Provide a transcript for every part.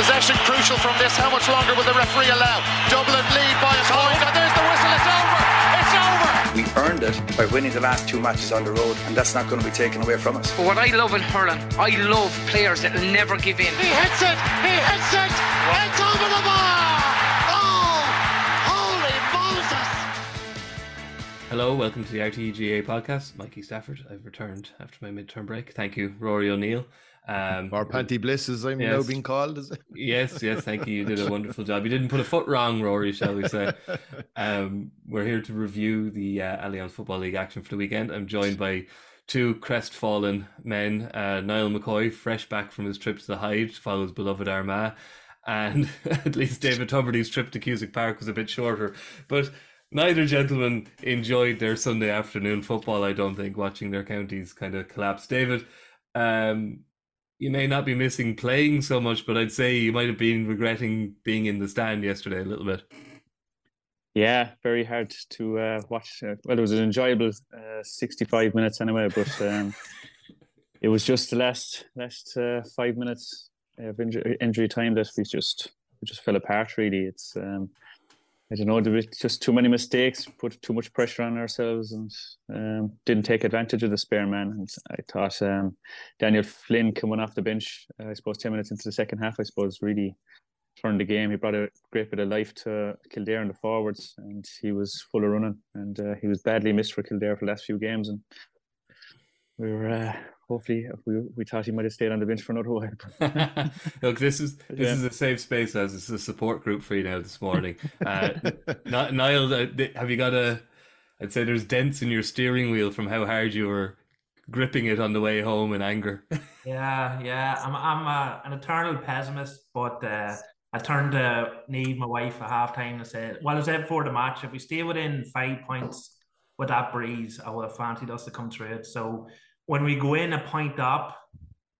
Possession crucial from this. How much longer will the referee allow? Dublin lead by a point. And there's the whistle. It's over. It's over. We earned it by winning the last two matches on the road, and that's not going to be taken away from us. But what I love in hurling, I love players that will never give in. He hits it. He hits it. It's over the bar. Oh, holy Moses. Hello, welcome to the RTGA podcast. Mikey Stafford. I've returned after my midterm break. Thank you, Rory O'Neill. Um, Or Panty Bliss, as I'm now Yes. being called. Is it? yes, yes, thank you. You did a wonderful job. You didn't put a foot wrong, Rory, shall we say. Um, we're here to review the uh, Allianz Football League action for the weekend. I'm joined by two crestfallen men. Uh, Niall McCoy, fresh back from his trip to the Hyde, to follow his beloved Armagh. And at least David Tuberty's trip to Cusack Park was a bit shorter. But neither gentleman enjoyed their Sunday afternoon football, I don't think, watching their counties kind of collapse. David, um, you may not be missing playing so much, but I'd say you might have been regretting being in the stand yesterday a little bit. Yeah, very hard to uh, watch. Uh, well, it was an enjoyable uh, 65 minutes anyway, but um, it was just the last last uh, five minutes of injury, injury time that we just we just fell apart. Really, it's um, I don't know, there was just too many mistakes, put too much pressure on ourselves, and um, didn't take advantage of the spare man. And I thought um, Daniel Flynn coming off the bench, uh, I suppose, 10 minutes into the second half, I suppose, really turned the game. He brought a great bit of life to Kildare in the forwards, and he was full of running. And uh, he was badly missed for Kildare for the last few games. And we were uh, hopefully we we thought he might have stayed on the bench for another while. Look, this is this Yeah. is a safe space as it's a support group for you now this morning. Uh, Ni- Niall, uh, have you got a? I'd say there's dents in your steering wheel from how hard you were gripping it on the way home in anger. Yeah, yeah. I'm I'm uh, an eternal pessimist, but uh, I turned to Neve, my wife, at halftime and said, Well, I said before the match, if we stay within five points with that breeze, I would have fancied us to come through it. So when we go in a point up,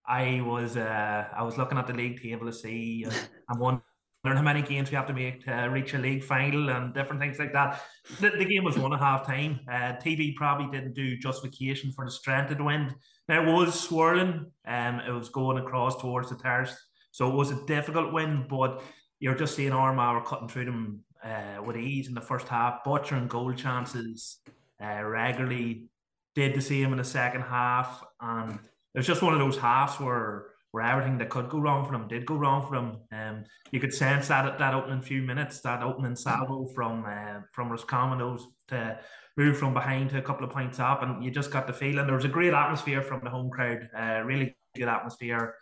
I was uh, I was looking at the league table to see uh, I'm wondering how many games we have to make to reach a league final and different things like that. The, the game was one at half time. Uh, TV probably didn't do justification for the strength of the wind. Now it was swirling, um, it was going across towards the terrace, so it was a difficult win. But you're just seeing Armagh cutting through them uh, with ease in the first half, butchering goal chances uh, regularly. Did the same in the second half, and it was just one of those halves where where everything that could go wrong for them did go wrong for them. Um, you could sense that at that opening few minutes, that opening salvo from uh, from Roscommon to move from behind to a couple of points up, and you just got the feeling there was a great atmosphere from the home crowd. Uh, really good atmosphere.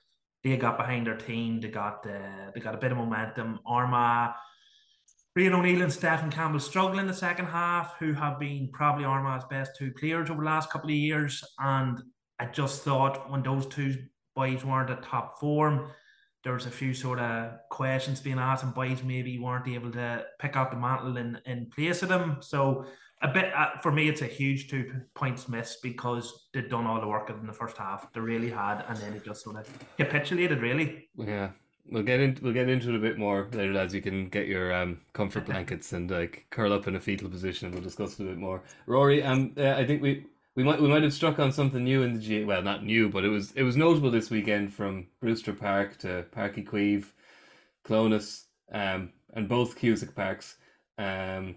They got behind their team. They got uh, they got a bit of momentum. Armagh, Rian O'Neill and Stephen Campbell struggling in the second half, who have been probably Armagh's best two players over the last couple of years. And I just thought when those two boys weren't at top form, there was a few sort of questions being asked, and boys maybe weren't able to pick up the mantle in, in place of them. So a bit uh, for me, it's a huge two points miss because they'd done all the work in the first half. They really had, and then it just sort of capitulated. Really, yeah, we'll get into we'll get into it a bit more later, as you can get your um, comfort blankets and like curl up in a fetal position. And we'll discuss it a bit more. Rory, um, uh, I think we. We might we might have struck on something new in the G. Well, not new, but it was it was notable this weekend from Brewster Park to Parky Queeve, Clones, um, and both Cusack Parks. Um,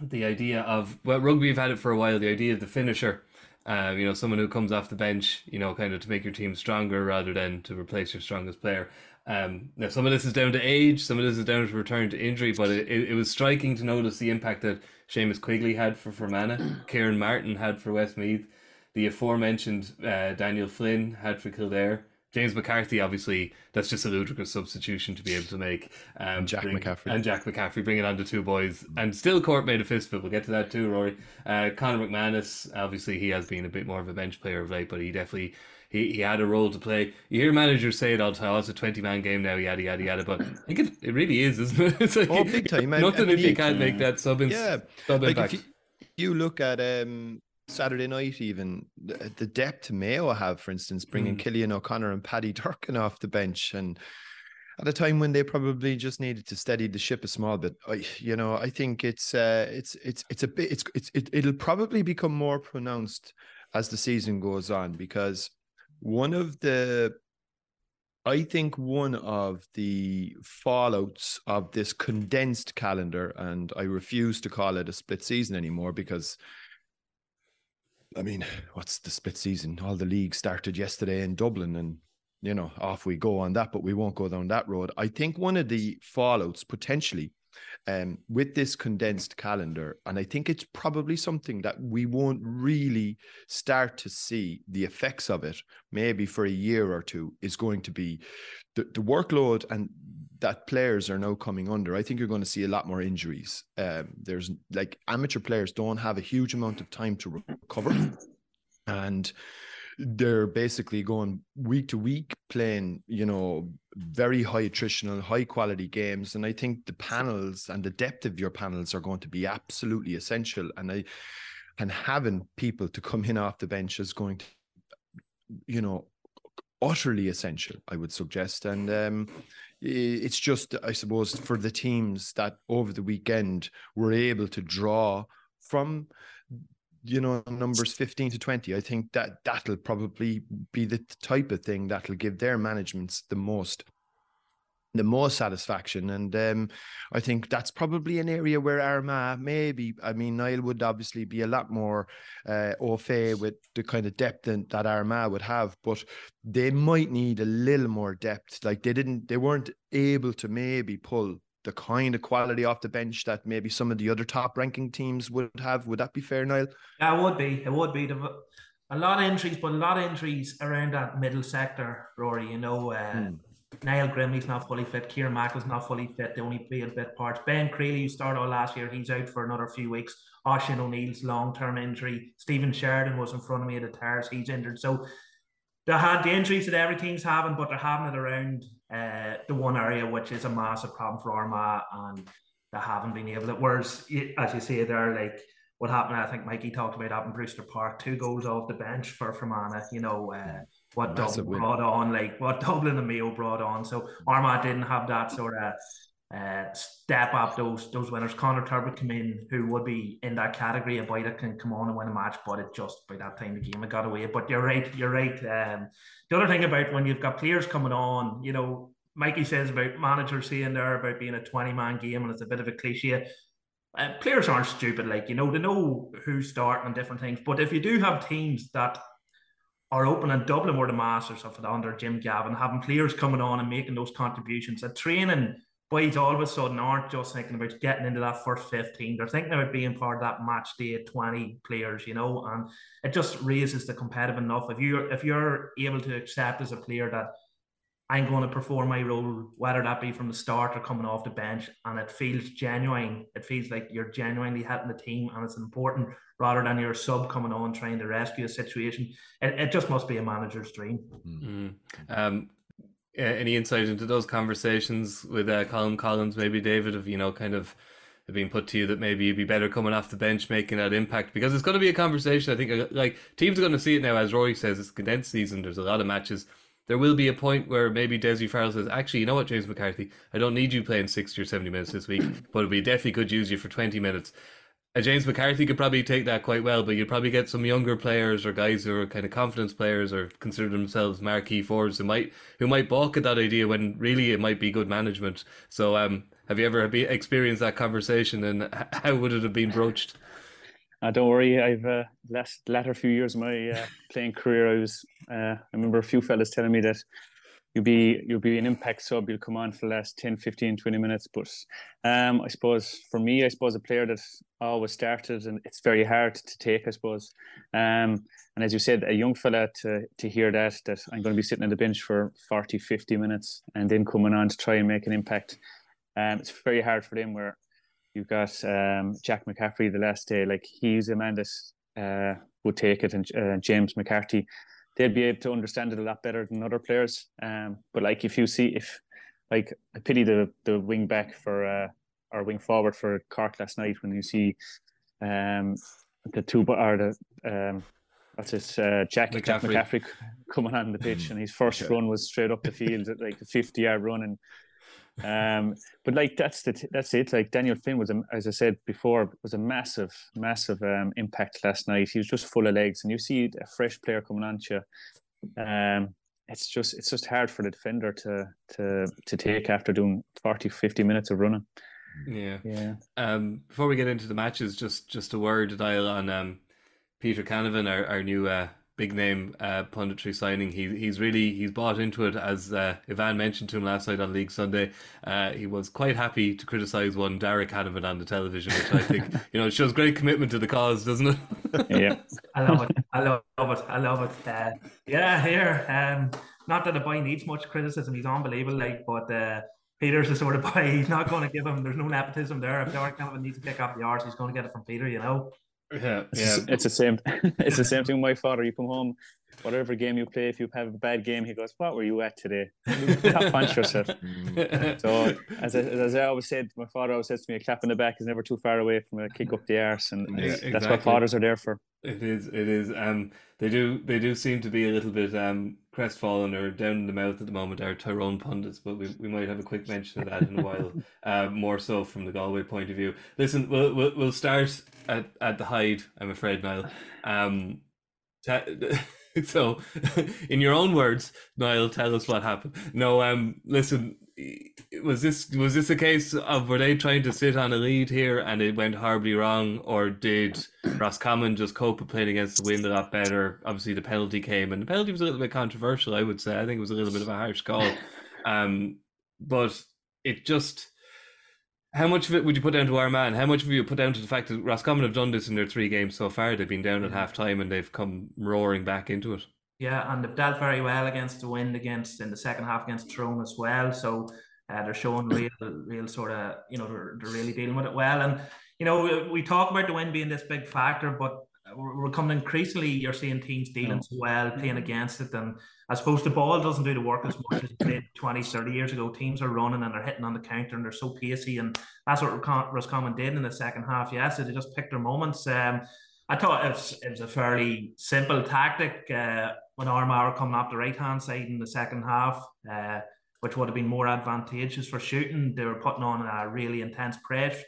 the idea of well, rugby have had it for a while. The idea of the finisher, um, you know, someone who comes off the bench, you know, kind of to make your team stronger rather than to replace your strongest player. Um, now, some of this is down to age, some of this is down to return to injury, but it, it, it was striking to notice the impact that Seamus Quigley had for Fermanagh, Kieran Martin had for Westmeath, the aforementioned uh, Daniel Flynn had for Kildare. James McCarthy, obviously, that's just a ludicrous substitution to be able to make. Um, Jack bring- McCaffrey. And Jack McCaffrey bringing on the two boys. And still, Cork made a fist it. We'll get to that too, Rory. Uh, Conor McManus, obviously, he has been a bit more of a bench player of late, but he definitely. He, he had a role to play. You hear managers say it all the time. Oh, it's a twenty man game now, yada yada yada. But I think it, it really is, isn't it? It's like Oh, big time, man. Nothing if you you- can't make that sub. in- Yeah, sub like impact. if you, you look at um Saturday night, even the, the depth Mayo have, for instance, bringing Mm. Cillian O'Connor and Paddy Durcan off the bench, and at a time when they probably just needed to steady the ship a small bit. I, you know, I think it's uh, it's it's it's a bit it's it's it, it'll probably become more pronounced as the season goes on because one of the I think one of the fallouts of this condensed calendar, and I refuse to call it a split season anymore because, I mean, what's the split season? All the leagues started yesterday in Dublin, and you know, off we go on that, but we won't go down that road. I think one of the fallouts potentially um, with this condensed calendar. And I think it's probably something that we won't really start to see the effects of it, maybe for a year or two, is going to be the, the workload and that players are now coming under. I think you're going to see a lot more injuries. Um, there's like amateur players don't have a huge amount of time to recover. And they're basically going week to week playing, you know, very high attritional, high quality games. And I think the panels and the depth of your panels are going to be absolutely essential. And I and having people to come in off the bench is going to, you know, utterly essential, I would suggest. And um it's just, I suppose, for the teams that over the weekend were able to draw from you know numbers 15 to 20 i think that that'll probably be the type of thing that'll give their managements the most the most satisfaction. And um, i think that's probably an area where armagh maybe i mean niall would obviously be a lot more uh, au fait with the kind of depth that armagh would have but they might need a little more depth. Like they didn't they weren't able to maybe pull the kind of quality off the bench that maybe some of the other top ranking teams would have. Would that be fair, Niall? Yeah, it would be. It would be. A lot of injuries, but a lot of injuries around that middle sector, Rory. You know, uh, hmm. Niall Grimley's not fully fit. Kieran Mackle's not fully fit. They only play a bit parts. Ben Crealey, who started all last year, he's out for another few weeks. Oisín O'Neill's long term injury. Stephen Sheridan was in front of me at the Tars. He's injured. So they had the injuries that every team's having, but they're having it around uh, the one area which is a massive problem for Armagh, and they haven't been able to. Whereas, as you say, there, like what happened, I think Mikey talked about that in Brewster Park, two goals off the bench for Fermanagh. You know uh, what Dublin brought on, like what Dublin and Mayo brought on. So Armagh didn't have that sort of uh, step up those those winners. Conor Turbitt come in, who would be in that category, a that can come on and win a match, but it just by that time the game had got away. But you're right, you're right. Um, the other thing about when you've got players coming on, you know, Mikey says about managers saying there about being a 20 man game, and it's a bit of a cliche. Uh, players aren't stupid, like you know, they know who's starting and different things. But if you do have teams that are open in Dublin where the Masters of it under Jim Gavin, having players coming on and making those contributions, at training boys all of a sudden aren't just thinking about getting into that first 15. They're thinking about being part of that match day 20 players, you know, and it just raises the competitive enough. If you're if you're able to accept as a player that I'm going to perform my role, whether that be from the start or coming off the bench, and it feels genuine. It feels like you're genuinely helping the team, and it's important rather than your sub coming on trying to rescue a situation. It, it just must be a manager's dream. Mm-hmm. Um, uh, any insight into those conversations with uh, Colin Collins, maybe David, of you know, kind of being put to you that maybe you'd be better coming off the bench, making that impact because it's going to be a conversation. I think uh, like teams are going to see it now, as Rory says, it's condensed season. There's a lot of matches. There will be a point where maybe Dessie Farrell says, actually, you know what, James McCarthy, I don't need you playing 60 or 70 minutes this week, but we definitely could use you for 20 minutes. Uh, James McCarthy could probably take that quite well, but you'd probably get some younger players or guys who are kind of confidence players or consider themselves marquee forwards who might who might balk at that idea when really it might be good management. So, um, have you ever experienced that conversation, and how would it have been broached? Uh, don't worry, I've uh, last latter few years of my uh, playing career, I was uh, I remember a few fellas telling me that you'll be you'll be an impact sub. You'll come on for the last 10 15 20 minutes. But um i suppose for me i suppose a player that always started and it's very hard to take i suppose. Um and as you said a young fella to to hear that that i'm going to be sitting on the bench for 40 50 minutes and then coming on to try and make an impact. Um it's very hard for them where you've got um jack mccaffrey the last day. Like he's a man that uh would take it and uh, james mccarthy they'd be able to understand it a lot better than other players. Um, but like if you see if like I pity the the wing back for uh, or wing forward for Cork last night when you see um the two or the um what's his uh, Jack McCaffrey. Jack McCaffrey coming on the pitch and his first run was straight up the field at like a 50 yard run and um, but like that's the that's it. Like Daniel Flynn was, a, as I said before, was a massive, massive um, impact last night. He was just full of legs, and you see a fresh player coming on to you. Um, it's just it's just hard for the defender to to to take after doing 40, 50 minutes of running. Yeah. Yeah. Um, before we get into the matches, just just a word dial on um, Peter Canavan, our, our new uh, big name uh, punditry signing. He he's really he's bought into it. As uh, Ivan mentioned to him last night on League Sunday, uh, he was quite happy to criticise one Darragh Canavan on the television, which I think you know shows great commitment to the cause, doesn't it? Yeah. I love it. I love it. I love it. Uh, yeah, here. Um, not that the boy needs much criticism. He's unbelievable, like, but uh, Peter's the sort of boy. He's not going to give him. There's no nepotism there. If Darragh Canavan needs to pick up the yards, he's going to get it from Peter. You know. Yeah, It's, yeah. it's the same. It's the same thing with my father. You come home, whatever game you play, if you have a bad game, he goes, "What were you at today? Not punch yourself." So as I, as I always said, my father always says to me, "A clap in the back is never too far away from a kick up the arse," and Yeah, it's- that's exactly. what fathers are there for. It is. It is. Um, they do. They do seem to be a little bit um crestfallen or down in the mouth at the moment. Our Tyrone pundits, but we, we might have a quick mention of that in a while. Uh, more so from the Galway point of view. Listen, we'll we'll, we'll start at, at the Hyde. I'm afraid, Niall. Um, ta- so in your own words, Niall, tell us what happened. No, um, listen. Was this was this a case of were they trying to sit on a lead here and it went horribly wrong, or did Roscommon just cope with playing against the wind a lot better? Obviously, the penalty came, and the penalty was a little bit controversial. I would say. I think it was a little bit of a harsh call, um, but it just. How much of it would you put down to our man? How much of you put down to the fact that Roscommon have done this in their three games so far? They've been down at half time and they've come roaring back into it. Yeah, and they've dealt very well against the wind against in the second half against Tyrone as well. So uh, they're showing real, real sort of you know they're, they're really dealing with it well. And you know we, we talk about the wind being this big factor, but we're, we're coming increasingly. You're seeing teams dealing so well, playing against it, and I suppose the ball doesn't do the work as much as it did 20, 30 years ago. Teams are running and they're hitting on the counter and they're so pacey, and that's what Roscom- Roscommon did in the second half. Yeah, so they just picked their moments. Um, I thought it was, it was a fairly simple tactic uh, when Armagh were coming up the right hand side in the second half, uh, which would have been more advantageous for shooting. They were putting on a really intense press.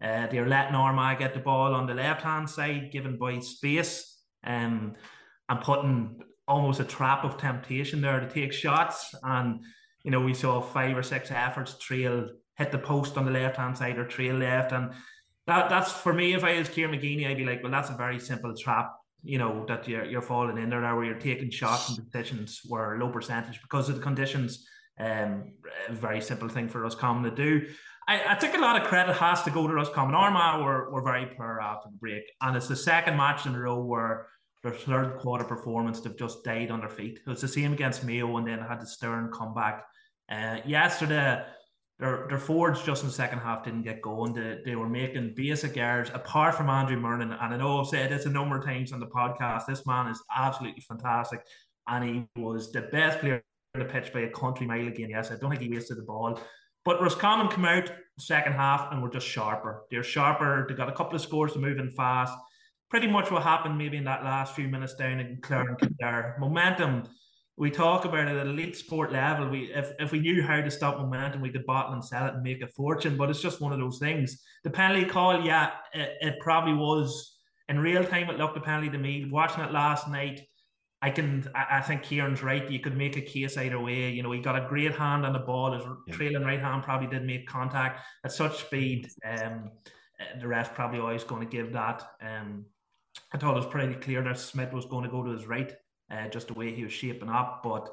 Uh, they're letting Armagh get the ball on the left hand side, giving boys space, um, and putting almost a trap of temptation there to take shots. And you know, we saw five or six efforts trail hit the post on the left hand side or trail left, and that that's for me. If I was Kieran McGeeney, I'd be like, well, that's a very simple trap. You know that you're you're falling in there now where you're taking shots and positions where low percentage because of the conditions. Um, very simple thing for Roscommon to do. I, I think a lot of credit has to go to Roscommon. Armagh were, were very poor after the break, and it's the second match in a row where their third quarter performance they've just died on their feet. It was the same against Mayo, and then had the stern comeback. Uh, yesterday, their their forwards just in the second half didn't get going. They, they were making basic errors apart from Andrew Murnin. And I know I've said this a number of times on the podcast. This man is absolutely fantastic. And he was the best player on the pitch by a country mile again. Yes, I don't think he wasted the ball. But Roscommon come out second half and were just sharper. They're sharper. They got a couple of scores to move in fast. Pretty much what happened maybe in that last few minutes down in Clare and Kildare. Momentum we talk about it at elite sport level. We if, if we knew how to stop momentum, we could bottle and sell it and make a fortune. But it's just one of those things. The penalty call, yeah, it, it probably was in real time. It looked a penalty to me. Watching it last night, I can. I, I think Kieran's right. You could make a case either way. You know, he got a great hand on the ball. His Yeah. trailing right hand probably did make contact at such speed. Um, the ref probably always going to give that. Um, I thought it was pretty clear that Smith was going to go to his right uh, just the way he was shaping up. But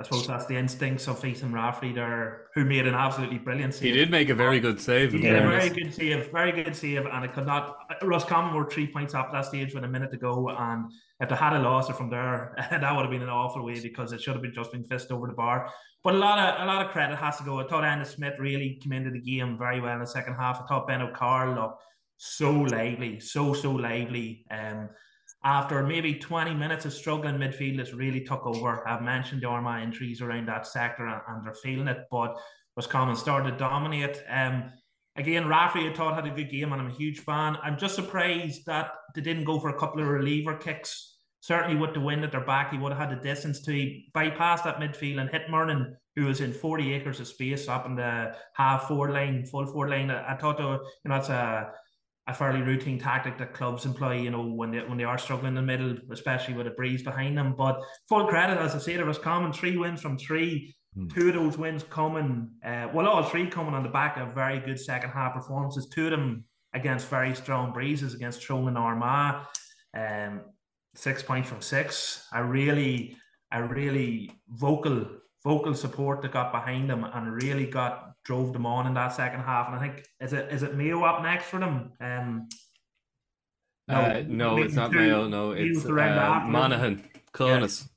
I suppose that's the instincts of Ethan Rafferty there, who made an absolutely brilliant save. He did make a very good save. He did a very good save, very good save, and it could not. Roscommon were three points up at that stage with a minute to go, and if they had a loss from there, that would have been an awful way because it should have been just been fist over the bar. But a lot of a lot of credit has to go. I thought Enda Smith really came into the game very well in the second half. I thought Ben O'Carroll looked so lively, so so lively. Um, after maybe 20 minutes of struggling midfield, it's really took over. I've mentioned the Armagh injuries around that sector and, and they're feeling it, but Roscommon started to dominate. Um, again, Rafferty I thought had a good game and I'm a huge fan. I'm just surprised that they didn't go for a couple of reliever kicks. Certainly with the wind at their back, he would have had the distance to bypass that midfield and hit Murnin, who was in 40 acres of space up in the half forward line, full forward line. I, I thought, you know, it's a a fairly routine tactic that clubs employ, you know, when they when they are struggling in the middle, especially with a breeze behind them. But full credit, as I say, there was common three wins from three. Mm. Two of those wins coming, uh, well, all three coming on the back of very good second half performances. Two of them against very strong breezes against Tyrone and Armagh. Um, six points from six. A really, a really vocal vocal support that got behind them and really got drove them on in that second half. And I think is it is it Mayo up next for them? Um, no, uh, no, it's not Mayo. No, it's uh, Monaghan, Clones. Yeah.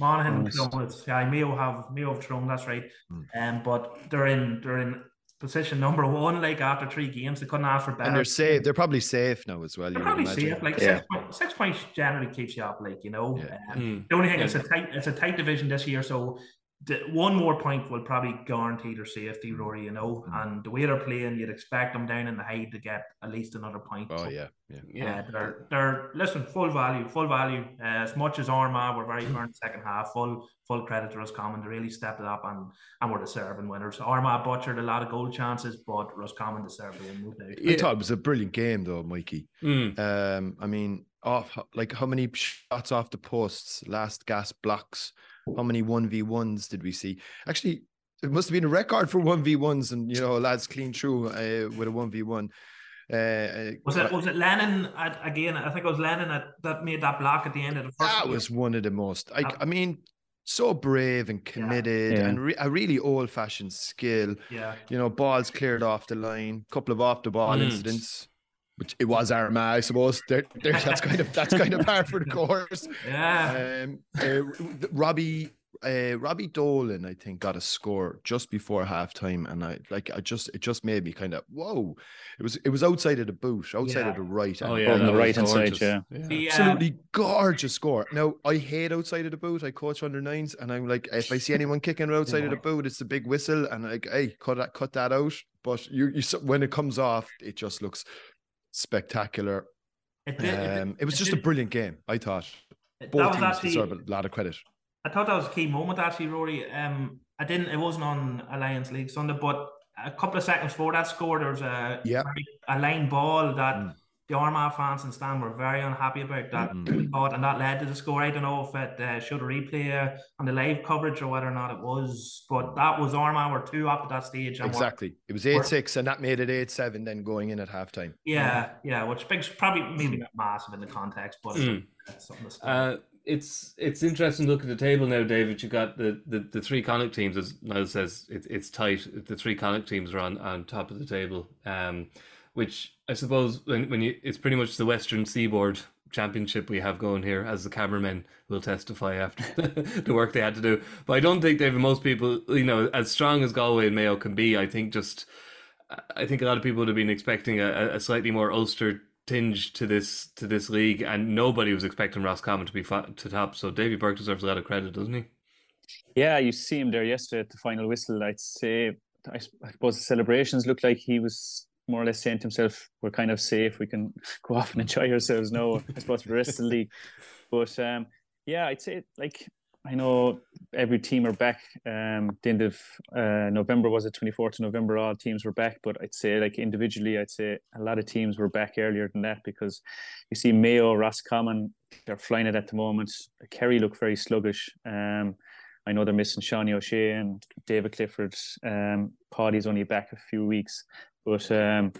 Monaghan, Clones. Yeah, Mayo have Mayo have thrown. That's right. Hmm. Um, but they're in they're in position number one. Like after three games, they couldn't ask for better. And they're safe. They're probably safe now as well. They're probably safe. Like yeah. six, point, six points generally keeps you up. Like you know, yeah. um, mm. the only thing yeah. it's a tight it's a tight division this year, so the, one more point will probably guarantee their safety. Rory. You know, mm. and the way they're playing, you'd expect them down in the Hyde to get at least another point. Oh yeah, yeah, yeah. Uh, they're they're listen full value, full value. Uh, as much as Armagh were very poor in the second half, full full credit to Roscommon. They really stepped it up and and were deserving winners. Armagh butchered a lot of goal chances, but Roscommon deserved the win. I thought it was a brilliant game though, Mikey. Mm. Um, I mean, off like how many shots off the posts, last gas blocks how many 1v1s did we see? Actually, it must have been a record for 1v1s and, you know, lads clean through uh, with a 1v1. Uh, uh, was it was it Lennon at, again? I think it was Lennon at, that made that block at the end of the first. That game. was one of the most. I, I mean, so brave and committed, yeah. Yeah. and re- a really old-fashioned skill. Yeah, you know, balls cleared off the line, couple of off-the-ball mm. incidents which it was Armagh, I suppose. There, there, that's kind of that's kind of par for the course. Yeah. Um, uh, Robbie uh, Robbie Dolan, I think, got a score just before halftime, and I like I just it just made me kind of whoa. It was it was outside of the boot, outside yeah. of the right. Oh yeah, on the right hand side, yeah. yeah. Absolutely gorgeous score. Now I hate outside of the boot. I coach under nines, and I'm like, if I see anyone kicking outside of the boot, it's a big whistle, and like, hey, cut that cut that out. But you, you when it comes off, it just looks spectacular. It, did, um, it, it was it just did. a brilliant game, I thought. Both teams actually, deserve a lot of credit. I thought that was a key moment, actually, Rory. Um, I didn't. It wasn't on Allianz League Sunday, but a couple of seconds before that score, there was a yeah. a line ball that mm the Armagh fans and Stan were very unhappy about that mm-hmm. thought, and that led to the score. I don't know if it uh, showed a replay uh, on the live coverage or whether or not it was, but that was Armagh were two up at that stage. exactly, it was eight six, and that made it eight seven. Then going in at halftime. Yeah, yeah, which big probably maybe not massive in the context, but mm. uh, it's it's interesting to look at the table now, David. You got the, the, the three Connacht teams, as Niall says, it's it's tight. The three Connacht teams are on, on top of the table. Um, which I suppose when, when you it's pretty much the Western Seaboard championship we have going here, as the cameramen will testify after the work they had to do. But I don't think, David, most people, you know, as strong as Galway and Mayo can be, I think just, I think a lot of people would have been expecting a, a slightly more Ulster tinge to this to this league, and nobody was expecting Roscommon to be fa- to top. So Davy Burke deserves a lot of credit, doesn't he? Yeah, you see him there yesterday at the final whistle. I'd say, I, I suppose the celebrations looked like he was more or less saying to himself, "We're kind of safe. We can go off and enjoy ourselves now." I suppose for the rest of the league, but um, yeah, I'd say like I know every team are back. Um, the end of uh, November was it twenty fourth of November? All teams were back, but I'd say like individually, I'd say a lot of teams were back earlier than that because you see Mayo, Roscommon, they're flying it at the moment. Kerry look very sluggish. Um, I know they're missing Seanie O'Shea and David Clifford. Um, Paddy's only back a few weeks, but um,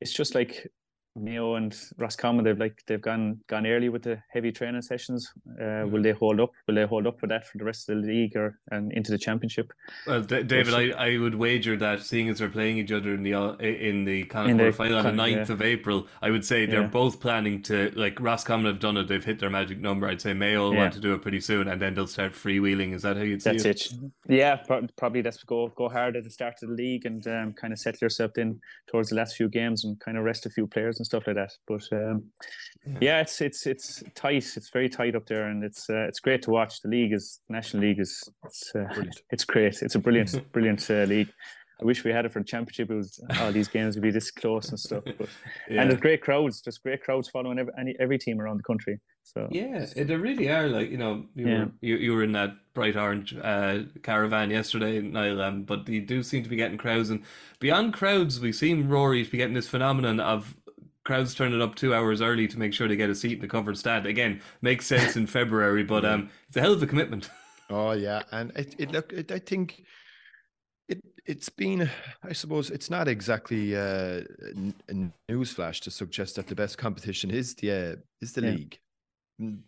it's just like Mayo and Roscommon, they've like they've gone gone early with the heavy training sessions. Uh. Will they hold up? Will they hold up for that for the rest of the league or and into the championship? Well, D- David, I, I would wager that seeing as they're playing each other in the uh, in the Connacht final on the 9th yeah. of April, I would say they're yeah. both planning to like Roscommon have done it. They've hit their magic number. I'd say Mayo yeah. want to do it pretty soon, and then they'll start freewheeling. Is that how you'd see that's it? it? Yeah, probably that's go go hard at the start of the league and um, kind of settle yourself in towards the last few games and kind of rest a few players and stuff like that. But um, yeah. yeah. it's it's it's tight. It's very tight up there, and it's uh, it's great to watch. The league is National League is it's uh, it's great. It's a brilliant brilliant uh, league. I wish we had it for the championship. It was all these games would be this close and stuff. But yeah. and there's great crowds. There's great crowds following every any, every team around the country. So yeah, there really are. Like you know, you yeah. were you, you were in that bright orange uh, caravan yesterday, Niall. Um, but you do seem to be getting crowds, and beyond crowds, we seem Rory to be getting this phenomenon of crowds turning up two hours early to make sure they get a seat in the covered stand. Again, makes sense in February, but um, it's a hell of a commitment. Oh yeah, and it, it look it, I think it it's been I suppose it's not exactly uh, a newsflash to suggest that the best competition is the uh, is the Yeah. league, Mm,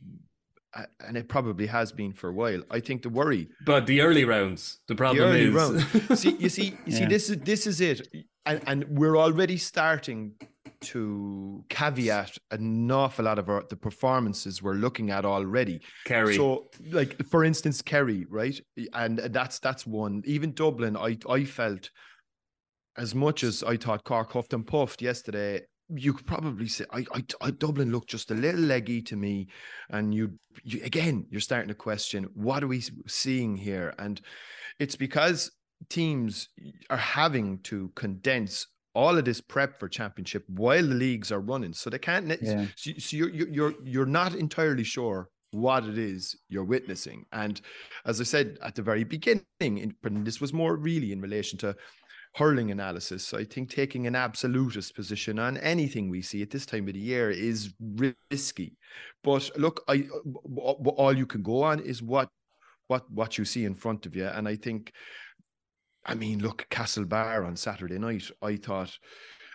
and it probably has been for a while. I think the worry But the early rounds, the problem early is round. see, you see, you see, this is this is it, and and we're already starting to caveat an awful lot of our the performances we're looking at already. Kerry. So, like for instance, Kerry, right, and that's that's one. Even Dublin, I I felt as much as I thought Cork huffed and puffed yesterday. You could probably say I, I, I Dublin looked just a little leggy to me, and you, you again you're starting to question what are we seeing here, and it's because teams are having to condense all of this prep for championship while the leagues are running, so they can't. Yeah. So, so you're you're you're you're not entirely sure what it is you're witnessing, and as I said at the very beginning, in, this was more really in relation to hurling analysis. so I think taking an absolutist position on anything we see at this time of the year is risky. But look, I all you can go on is what what what you see in front of you, and I think. I mean, look, Castlebar on Saturday night. I thought,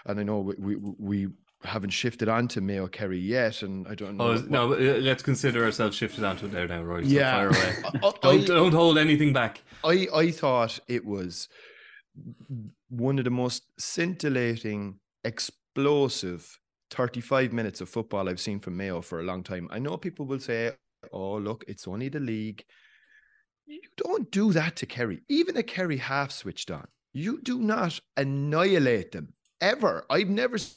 and I know we we, we haven't shifted on to Mayo Kerry yet, and I don't know. Oh what- no! uh, Let's consider ourselves shifted onto it there now, Roy. So Yeah. Don't I- don't hold anything back. I I thought it was one of the most scintillating, explosive 35 minutes of football I've seen from Mayo for a long time. I know people will say, "Oh, look, it's only the league." Mm-hmm. You don't do that to Kerry. Even a Kerry half switched on. You do not annihilate them ever. I've never seen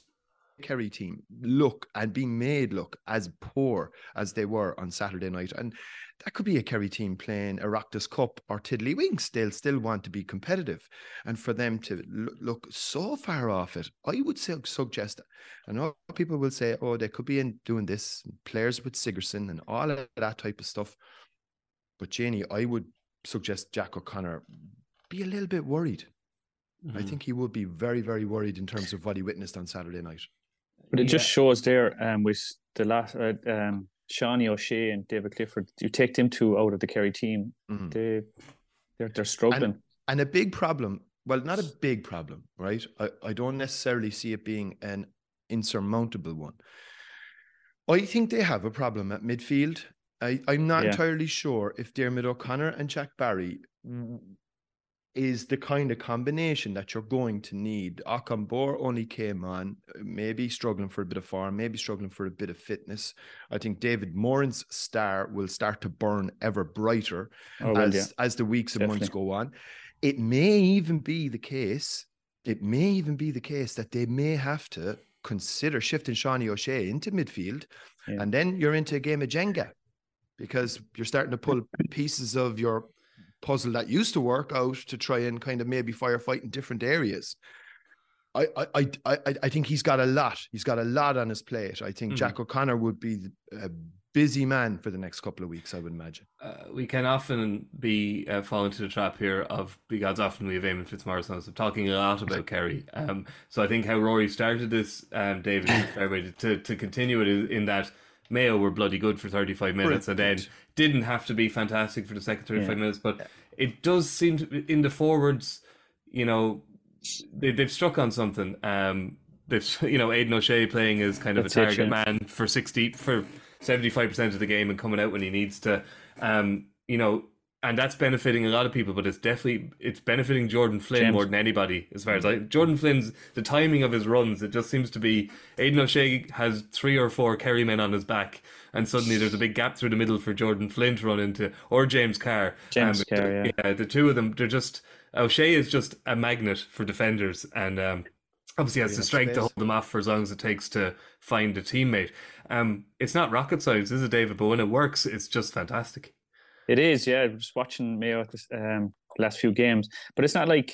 a Kerry team look and be made look as poor as they were on Saturday night. And that could be a Kerry team playing Oireachtas Cup or Tiddlywinks. They'll still want to be competitive. And for them to look so far off it, I would suggest, I know people will say, oh, they could be in doing this, players with Sigerson and all of that type of stuff. But Janie, I would suggest Jack O'Connor be a little bit worried. Mm-hmm. I think he would be very, very worried in terms of what he witnessed on Saturday night. But it just shows there um, with the last uh, um, Seanie O'Shea and David Clifford. You take them two out of the Kerry team, Mhm. they they're they're struggling. And a big problem, well, not a big problem, right? I, I don't necessarily see it being an insurmountable one. I think they have a problem at midfield. I, I'm not Yeah. entirely sure if Diarmuid O'Connor and Jack Barry is the kind of combination that you're going to need. Akambor only came on, uh, maybe struggling for a bit of form, maybe struggling for a bit of fitness. I think David Moran's star will start to burn ever brighter oh, well, as yeah. as the weeks and months go on. It may even be the case. It may even be the case that they may have to consider shifting Seanie O'Shea into midfield, Yeah. and then you're into a game of Jenga because you're starting to pull pieces of your puzzle that used to work out to try and kind of maybe firefight in different areas. I I I I, I think he's got a lot. He's got a lot on his plate. I think Mhm. Jack O'Connor would be a busy man for the next couple of weeks. I would imagine. uh, we can often be uh, fall into the trap here of because often we have Eamon Fitzmaurice on us of talking a lot about Kerry. Um, so I think how Rory started this, um, David, is a fair way to, to continue it in that Mayo were bloody good for 35 minutes and then didn't have to be fantastic for the second 35 Yeah. minutes. But it does seem to, in the forwards, you know, they, they've struck on something. Um, they've, you know, Aidan O'Shea playing as kind of That's a it, target yeah. man for 60, for 75% of the game and coming out when he needs to. Um, you know, and that's benefiting a lot of people, but it's definitely it's benefiting Jordan Flynn James. more than anybody as far as I Jordan Flynn's the timing of his runs, it just seems to be Aidan O'Shea has three or four Kerry men on his back and suddenly there's a big gap through the middle for Jordan Flynn to run into or James Carr. James Um, Carr, yeah. the two of them they're just O'Shea is just a magnet for defenders and um obviously has the strength to hold them off for as long as it takes to find a teammate. Um, it's not rocket science, is it, David? But when it works, it's just fantastic. It is, yeah. Just watching Mayo at this, um, last few games, but it's not like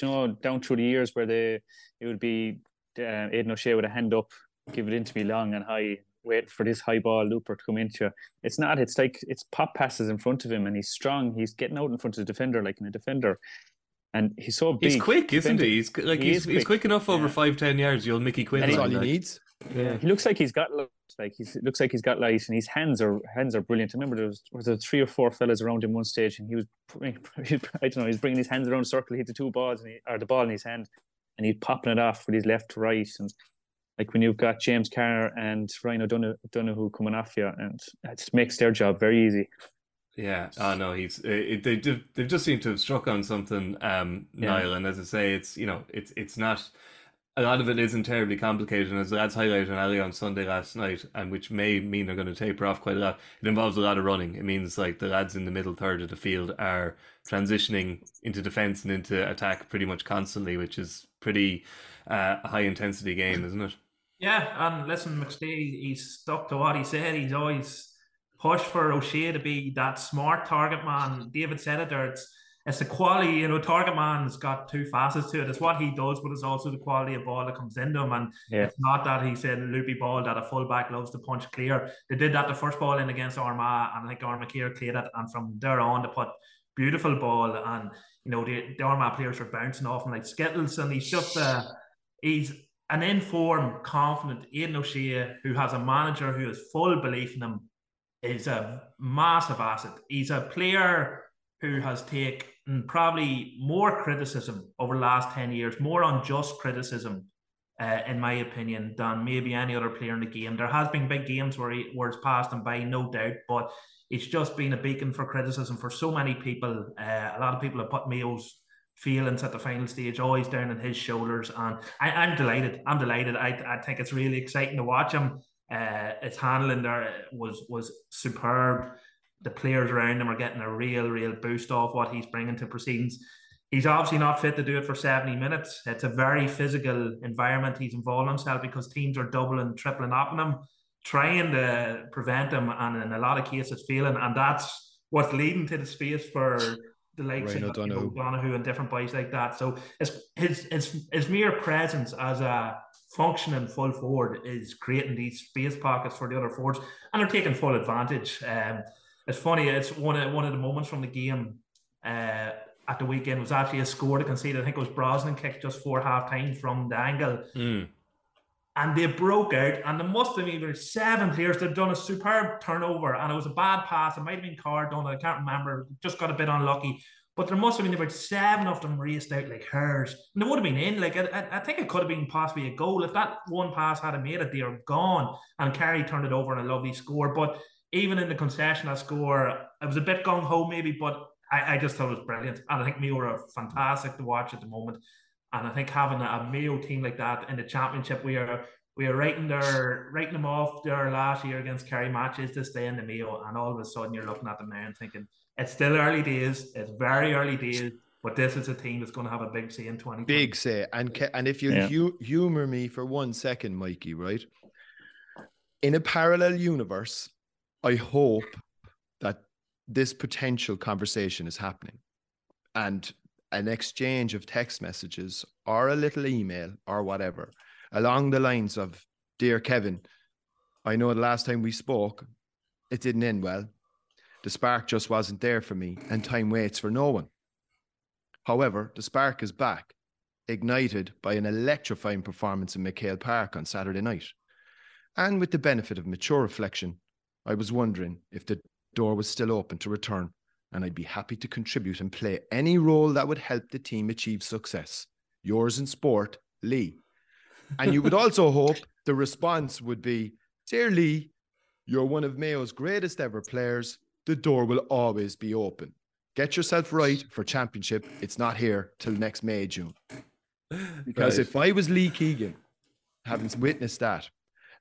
you know down through the years where they it would be uh, Aidan O'Shea with a hand up, give it into me long and high, wait for this high ball looper to come into you. It's not. It's like it's pop passes in front of him, and he's strong. He's getting out in front of the defender like in a defender, and he's so big. He's quick, isn't defender. he? He's like He he's, is he's quick. quick enough over Yeah. five ten yards. You'll Mickey Quinn. And That's all he like. needs. Yeah, he looks like he's got like he's looks like he's got light, and his hands are hands are brilliant. I remember there was, was there three or four fellas around him one stage, and he was I don't know he's bringing his hands around a circle, he hit the two balls, and he, or the ball in his hand, and he's popping it off with his left to right, and like when you've got James Carr and Ryan O'Donoghue coming off you, and it just makes their job very easy. Yeah, oh know he's it, they they've just seemed to have struck on something, um, yeah. Niall. And as I say, it's you know it's it's not a lot of it isn't terribly complicated, and as the lads highlighted on Ali on Sunday last night, and which may mean they're going to taper off quite a lot. It involves a lot of running. It means like the lads in the middle third of the field are transitioning into defence and into attack pretty much constantly, which is pretty uh, high intensity game, isn't it? Yeah, and listen, McStay, he's stuck to what he said. He's always pushed for O'Shea to be that smart target man. David said it there. It's it's the quality, you know, target man's got two facets to it. It's what he does, but it's also the quality of ball that comes into him. And yeah. it's not that he said loopy ball that a fullback loves to punch clear. They did that the first ball in against Armagh, and I think Armagh cleared it. And from there on, to put beautiful ball. And, you know, the, the Armagh players are bouncing off him like Skittles. And he's just, uh, he's an informed, confident Aidan O'Shea who has a manager who has full belief in him is a massive asset. He's a player who has taken probably more criticism over the last 10 years, more unjust criticism, uh, in my opinion, than maybe any other player in the game. There has been big games where, he, where it's passed him by, no doubt, but it's just been a beacon for criticism for so many people. Uh, a lot of people have put Mayo's feelings at the final stage always down on his shoulders, and I, am delighted. I'm delighted. I, I think it's really exciting to watch him. Uh, his handling there was was superb the players around him are getting a real, real boost off what he's bringing to proceedings. He's obviously not fit to do it for 70 minutes. It's a very physical environment he's involved himself because teams are doubling, tripling up on him, trying to prevent him, and in a lot of cases failing. And that's what's leading to the space for the likes Ryan of O'Donoghue. O'Donoghue and different boys like that. So his, his his his mere presence as a functioning full forward is creating these space pockets for the other forwards, and they're taking full advantage. Um, it's funny. It's one of one of the moments from the game uh, at the weekend was actually a score to concede. I think it was Brosnan kicked just for half time from the angle. Mm. And they broke out, and there must have been either seven players that have done a superb turnover, and it was a bad pass. It might have been Carr done. I can't remember. Just got a bit unlucky. But there must have been about seven of them raced out like hers. And they would have been in. Like I, I think it could have been possibly a goal. If that one pass had made it, they're gone. And Kerry turned it over in a lovely score. But even in the concession, I score, it was a bit gung ho maybe, but I, I just thought it was brilliant. And I think Mayo are fantastic to watch at the moment. And I think having a, a Mayo team like that in the championship, we are we are writing their writing them off their last year against Kerry matches to stay in the Mayo, and all of a sudden you're looking at them now and thinking it's still early days, it's very early days, but this is a team that's going to have a big say in 20. Big say, and and if you yeah. hu- humor me for one second, Mikey, right? In a parallel universe, I hope that this potential conversation is happening and an exchange of text messages or a little email or whatever along the lines of Dear Kevin, I know the last time we spoke, it didn't end well. The spark just wasn't there for me, and time waits for no one. However, the spark is back, ignited by an electrifying performance in MacHale Park on Saturday night. And with the benefit of mature reflection, I was wondering if the door was still open to return, and I'd be happy to contribute and play any role that would help the team achieve success. Yours in sport, Lee. And you would also hope the response would be Dear Lee, you're one of Mayo's greatest ever players. The door will always be open. Get yourself right for championship. It's not here till next May, June. Because right. if I was Lee Keegan, having witnessed that,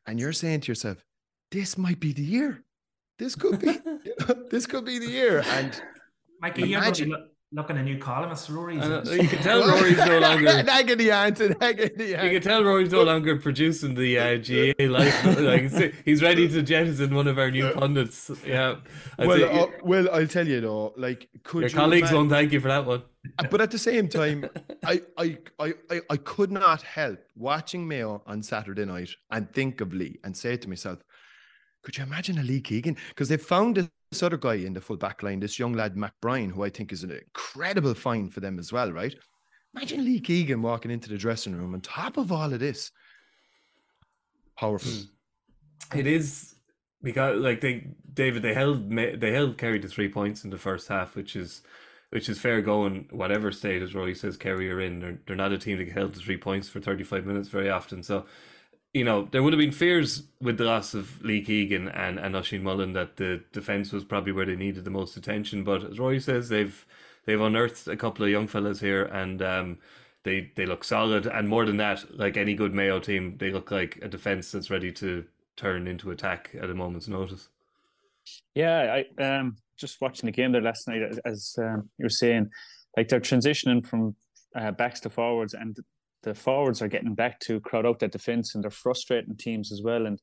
and you're saying to yourself, this might be the year. This could be this could be the year. And Mikey, imagine, you're looking a new columnist, Rory. You can tell Rory's no longer agony Anton, agony You can tell Rory's no longer producing the uh, GA life. Like he's ready to jettison one of our new pundits. Yeah. I'd well, say, uh, well, I'll tell you though. Like, could your colleagues imagine... won't thank you for that one. Uh, but at the same time, I, I, I, I could not help watching Mayo on Saturday night and think of Lee and say to myself, could you imagine a Lee Keegan? Because they found this other guy in the full back line, this young lad, Mac Bryan, who I think is an incredible find for them as well, right? Imagine Lee Keegan walking into the dressing room on top of all of this. Powerful. Hmm. It is because like they David they held they held Kerry to three points in the first half, which is which is fair going whatever state as Roy says Kerry are in. They're, they're not a team that held to three points for thirty five minutes very often. So you know there would have been fears with the loss of Lee Keegan and and Oisin Mullen that the defense was probably where they needed the most attention. But as Roy says, they've they've unearthed a couple of young fellas here and. um they, they look solid, and more than that, like any good Mayo team, they look like a defense that's ready to turn into attack at a moment's notice. Yeah, I um just watching the game there last night, as, as um, you were saying, like they're transitioning from uh, backs to forwards, and the forwards are getting back to crowd out that defense, and they're frustrating teams as well. And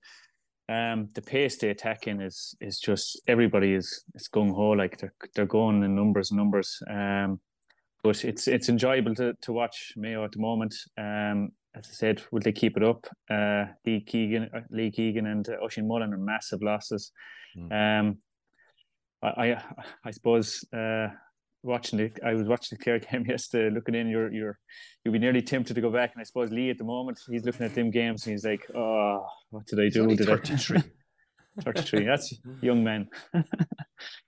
um, the pace they attack in is is just everybody is is gung ho, like they're they're going in numbers and numbers. Um, but it's it's enjoyable to to watch Mayo at the moment. Um, as I said, will they keep it up? Uh, Lee Keegan, uh, Lee Keegan, and uh, Oisin Mullen are massive losses. Mm. Um, I, I, I suppose uh, watching the, I was watching the Clare game yesterday, looking in. You're, you're, you'll be nearly tempted to go back. And I suppose Lee at the moment, he's looking at them games and he's like, "Oh, what did I do? only Did I- 33. 33. That's young man. Uh,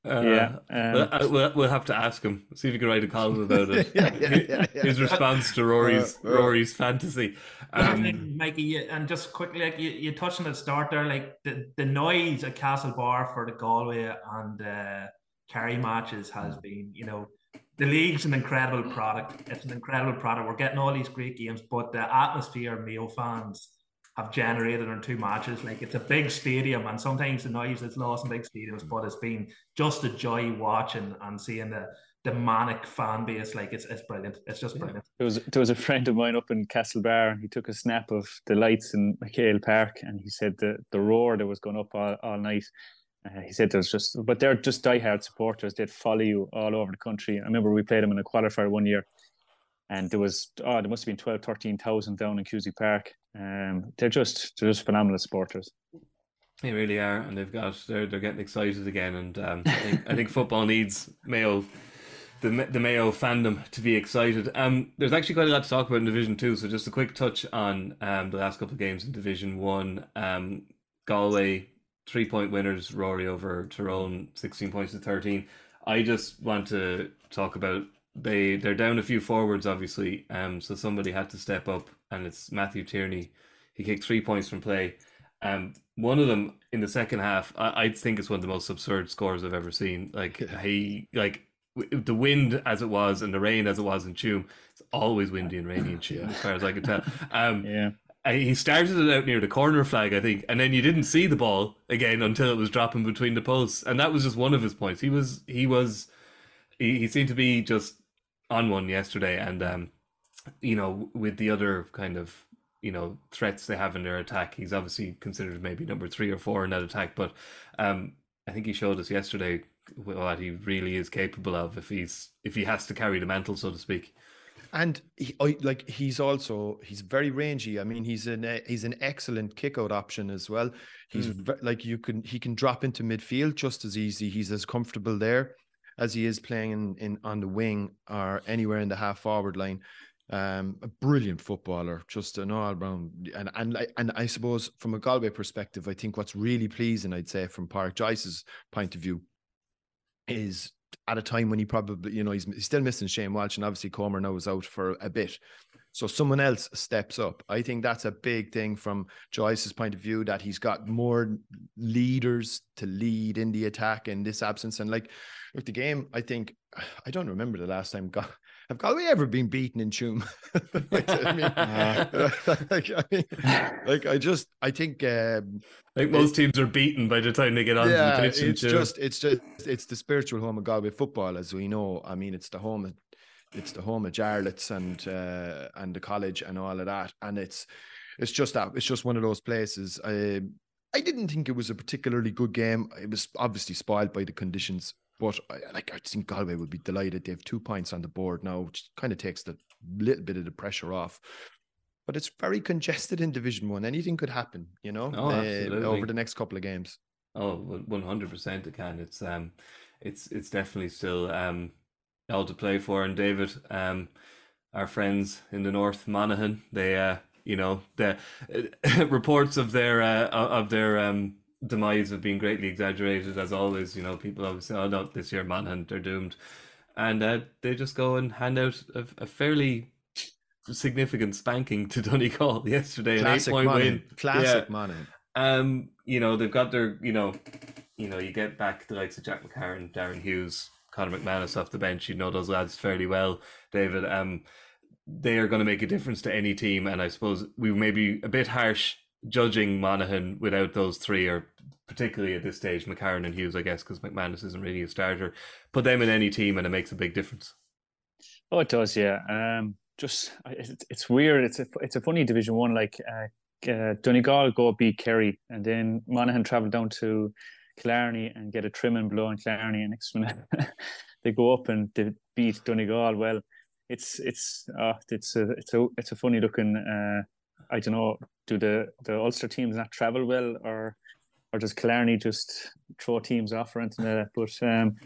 yeah. we'll, Um, uh, we'll, we'll have to ask him. See if we can write a column about it. Yeah, yeah, yeah, yeah. His response to Rory's Uh, uh. Rory's fantasy. I Um, Mikey, you, and just quickly, like you, you touched on the start there, like the, the noise at Castlebar for the Galway and uh, Kerry matches has mm. been, you know, the league's an incredible product. It's an incredible product. We're getting all these great games, but the atmosphere Mayo fans have generated in two matches. Like it's a big stadium, and sometimes the noise is lost in big stadiums, mm. but it's been just a joy watching and seeing the the manic fan base. Like it's it's brilliant. It's just brilliant. There was there was a friend of mine up in Castlebar, and he took a snap of the lights in MacHale Park, and he said the the roar that was going up all, all night. Uh, he said there's just, but they're just diehard supporters. They'd follow you all over the country. I remember we played them in a qualifier one year, and there was oh there must have been 12, 13,000 down in Cusack Park. Um, they're just they're just phenomenal supporters. They really are, and they've got they're they're getting excited again, and um, I think I think football needs Mayo, the the Mayo fandom to be excited. Um, there's actually quite a lot to talk about in Division Two, so just a quick touch on um the last couple of games in Division One. Um, Galway three point winners, Rory over Tyrone, sixteen points to thirteen. I just want to talk about they they're down a few forwards, obviously. Um, so somebody had to step up, and it's Matthew Tierney. He kicked three points from play. Um, one of them in the second half, I, I think it's one of the most absurd scores I've ever seen. Like he, like the wind as it was and the rain as it was in Tuam. It's always windy and rainy in Tuam, as far as I can tell. Um, Yeah, he started it out near the corner flag, I think, and then you didn't see the ball again until it was dropping between the posts, and that was just one of his points. He was, he was, he, he seemed to be just on one yesterday, and um, you know, with the other kind of you know threats they have in their attack, he's obviously considered maybe number three or four in that attack, but um, I think he showed us yesterday what he really is capable of if he's if he has to carry the mantle, so to speak. And he, I, like he's also he's very rangy. I mean, he's an uh, he's an excellent kick out option as well. He's Mm. ve- like you can he can drop into midfield just as easy. He's as comfortable there as he is playing in, in on the wing or anywhere in the half forward line. Um, a brilliant footballer, just an all round and and I- and I suppose from a Galway perspective, I think what's really pleasing, I'd say from Padraic Joyce's point of view, is at a time when he probably, you know, he's, he's still missing Shane Walsh, and obviously Comer now is out for a bit. So someone else steps up. I think that's a big thing from Joyce's point of view that he's got more leaders to lead in the attack in this absence. And like with the game, I think I don't remember the last time Gal- have Galway ever been beaten in Tuam? like, I mean, like, I mean, like I just I think um, Like most teams are beaten by the time they get onto yeah, the pitch. it's just it's just it's the spiritual home of Galway football, as we know. I mean, it's the home of it's the home of Jarlath's and uh, and the college and all of that, and it's it's just that it's just one of those places. I I didn't think it was a particularly good game. It was obviously spoiled by the conditions, but I, like I think Galway would be delighted. They have two points on the board now, which kind of takes the little bit of the pressure off. But it's very congested in Division One. Anything could happen, you know, Oh, uh, over the next couple of games. Oh, Oh, one hundred percent. It can. It's um, it's it's definitely still um, all to play for. And David, um, our friends in the north, Monaghan, they uh, You know, the uh, reports of their uh, of their um, demise have been greatly exaggerated as always. You know, people always say, "Oh no, this year Monaghan they're doomed," and uh, they just go and hand out a, a fairly significant spanking to Donegal yesterday, Classic an eight point Monaghan. win. Classic Yeah. Monaghan. Um, you know, they've got their, you know, you know, you get back the likes of Jack McCarron, Darren Hughes, Conor McManus off the bench. You know those lads fairly well, David. Um, they are going to make a difference to any team, and I suppose we may be a bit harsh judging Monaghan without those three, or particularly at this stage, McCarron and Hughes, I guess, because McManus isn't really a starter. Put them in any team, and it makes a big difference. Oh, it does, yeah. Um, just it's, it's weird. It's a it's a funny Division One. Like uh, uh, Donegal go beat Kerry, and then Monaghan travel down to Killarney and get a trim and blow in Killarney, and next minute they go up and they beat Donegal. Well, it's it's uh, it's a it's a it's a funny looking. Uh, I don't know. Do the the Ulster teams not travel well, or or does Killarney just throw teams off or anything like that? But um,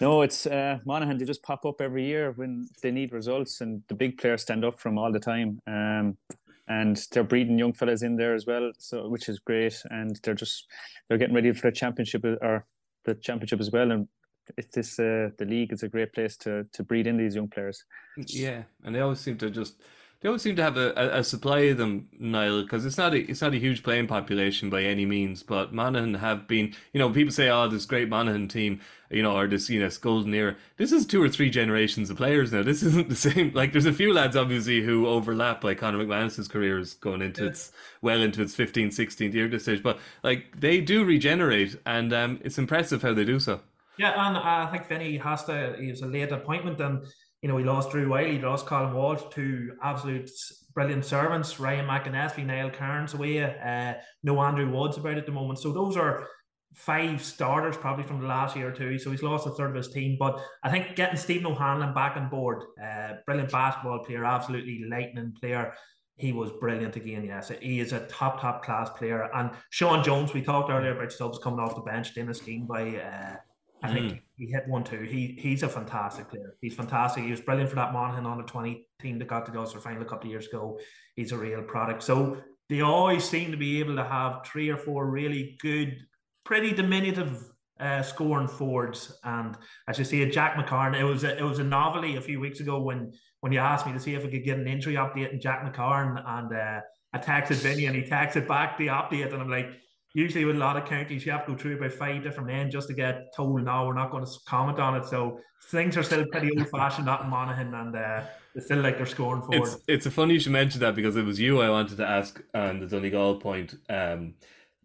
no, it's uh, Monaghan. They just pop up every year when they need results, and the big players stand up them all the time. Um, and they're breeding young fellas in there as well, so which is great. And they're just they're getting ready for the championship or the championship as well. And it's this uh, the league is a great place to to breed in these young players. Yeah, and they always seem to just they always seem to have a, a, a supply of them, Niall, because it's not a it's not a huge playing population by any means. But Monaghan have been, you know, people say, "Oh, this great Monaghan team," you know, or this you know this golden era. This is two or three generations of players now. This isn't the same. Like, there's a few lads obviously who overlap. Like Conor McManus's career is going into its well into its 15th, 16th year at this stage. But like they do regenerate, and um, it's impressive how they do so. Yeah, and I think Vinny has to. He was a late appointment, and you know he lost Drew Wylie, he lost Colin Walsh, two absolute brilliant servants. Ryan McAnespie, Niall Kearns away. Uh, no Andrew Woods about at the moment. So those are five starters probably from the last year or two. So he's lost a third of his team. But I think getting Stephen O'Hanlon back on board, uh, brilliant basketball player, absolutely lightning player. He was brilliant again. Yes, he is a top, top class player. And Sean Jones, we talked earlier about subs coming off the bench, in Dennis Dean by. Uh, I think Mm. He hit one too. He he's a fantastic player. He's fantastic. He was brilliant for that Monaghan under twenty team that got to the Ulster final a couple of years ago. He's a real product. So they always seem to be able to have three or four really good, pretty diminutive uh, scoring forwards. And as you see, Jack McCarron, it was a, it was a novelty a few weeks ago when when you asked me to see if I could get an injury update in Jack McCarron and uh, I texted Vinny and he texted back the update and I'm like. Usually, with a lot of counties, you have to go through about five different men just to get told, no, we're not going to comment on it. So things are still pretty old fashioned up in Monaghan, and uh, they still like they're scoring forward. It's it's a funny you should mention that because it was you I wanted to ask on the Donegal point. Um,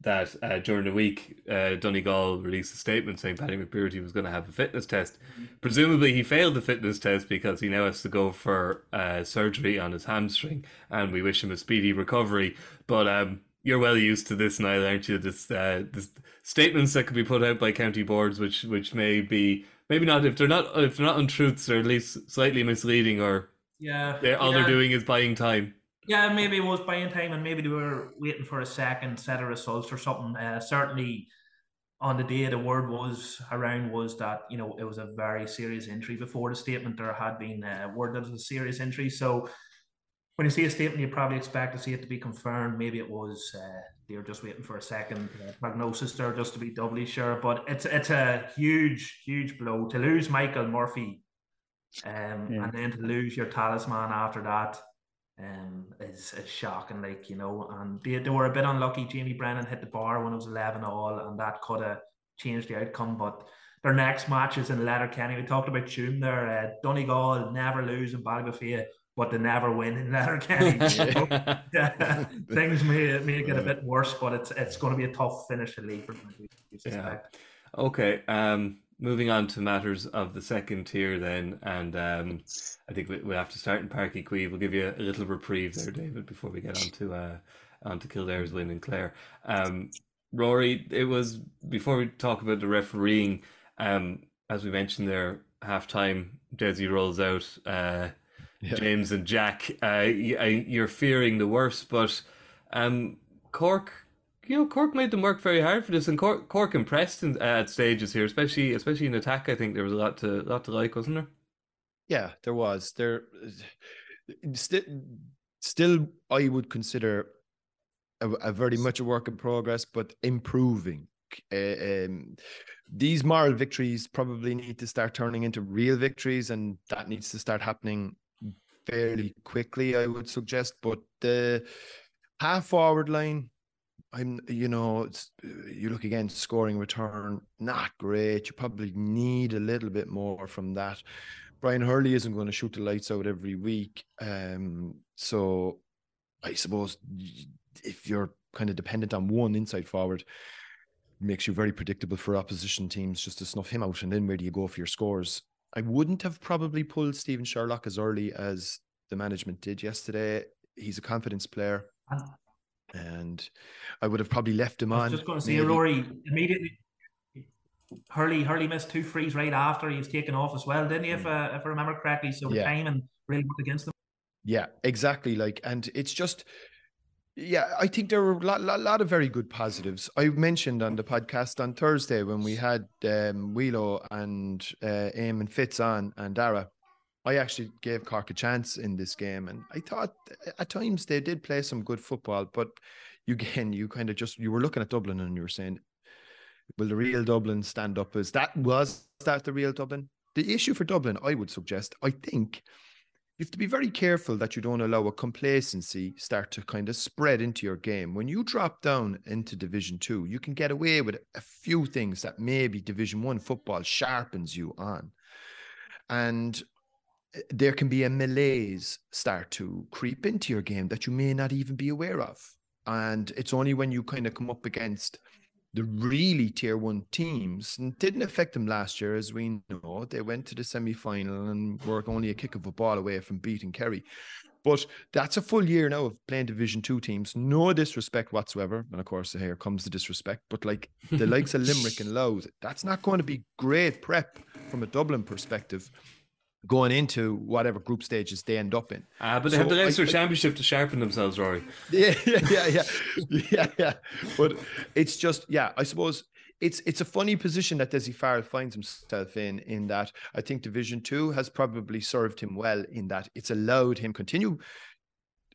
that uh, during the week, uh, Donegal released a statement saying Paddy McBrearty was going to have a fitness test. Presumably, he failed the fitness test because he now has to go for uh, surgery on his hamstring, and we wish him a speedy recovery. But um, you're well used to this, Niall, aren't you? This, uh, this statements that could be put out by county boards, which which may be maybe not if they're not if they're not untruths, they're at least slightly misleading, or yeah, they all yeah. they're doing is buying time. Yeah, maybe it was buying time, and maybe they were waiting for a second set of results or something. Uh, certainly, on the day the word was around was that you know it was a very serious injury. Before the statement, there had been uh, word that it was a serious injury. So when you see a statement, you probably expect to see it to be confirmed. Maybe it was uh, they were just waiting for a second uh, prognosis there, just to be doubly sure. But it's it's a huge, huge blow to lose Michael Murphy, um, Yeah. and then to lose your talisman after that um, is, is shocking. Like you know, and they, they were a bit unlucky. Jamie Brennan hit the bar when it was eleven all, and that could have changed the outcome. But their next match is in Letterkenny. We talked about Tuam there. Uh, Donegal never lose in Ballybofey, but they never win in Letterkenny. So, yeah, things may may get a bit worse, but it's it's going to be a tough finish to leave for them. suspect. Okay. Um, moving on to matters of the second tier then, and um, I think we, we have to start in Páirc Uí Chaoimh. We'll give you a little reprieve there, David, before we get on to uh, on to Kildare's win in Clare. Um, Rory, it was before we talk about the refereeing. Um, as we mentioned there, half time, Dessie rolls out. Uh, Yeah. James and Jack, uh, you're fearing the worst, but um, Cork, you know, Cork made them work very hard for this, and Cork, Cork impressed in, uh, at stages here, especially especially in attack. I think there was a lot to lot to like, wasn't there? Yeah, there was. There, st- still, I would consider a, a very much a work in progress, but improving. Uh, um, these moral victories probably need to start turning into real victories, and that needs to start happening fairly quickly. I would suggest, but the half forward line, I'm, you know, you look again, scoring return, not great. You probably need a little bit more from that. Brian Hurley isn't going to shoot the lights out every week. Um, so I suppose if you're kind of dependent on one inside forward, makes you very predictable for opposition teams just to snuff him out. And then where do you go for your scores? I wouldn't have probably pulled Stephen Sherlock as early as the management did yesterday. He's a confidence player. And I would have probably left him on. Just going to say, Rory, immediately Hurley Hurley missed two frees right after he was taken off as well, didn't he? If, uh, if I remember correctly, so yeah. the timing really worked against them. Yeah, exactly. Like, and it's just, yeah, I think there were a lot, lot, lot of very good positives. I mentioned on the podcast on Thursday when we had um, Wheelo and uh, Aim and Fitz on and Dara. I actually gave Cork a chance in this game, and I thought at times they did play some good football. But you again, you kind of just you were looking at Dublin and you were saying will the real Dublin stand up as that was that the real Dublin? The issue for Dublin, I would suggest, I think you have to be very careful that you don't allow a complacency start to kind of spread into your game. When you drop down into Division Two, you can get away with a few things that maybe Division One football sharpens you on. And eh, there can be a malaise start to creep into your game that you may not even be aware of. And it's only when you kind of come up against the really tier one teams and didn't affect them last year, as we know. They went to the semi final and were only a kick of a ball away from beating Kerry. But that's a full year now of playing Division Two teams. No disrespect whatsoever. And of course, here comes the disrespect. But like the likes of Limerick and Louth, that's not going to be great prep from a Dublin perspective going into whatever group stages they end up in. Ah, but they so have the Leinster Championship to sharpen themselves, Rory. Yeah, yeah, yeah, yeah, yeah, yeah. But it's just, yeah, I suppose it's it's a funny position that Dessie Farrell finds himself in. In that, I think Division Two has probably served him well. In that, it's allowed him continue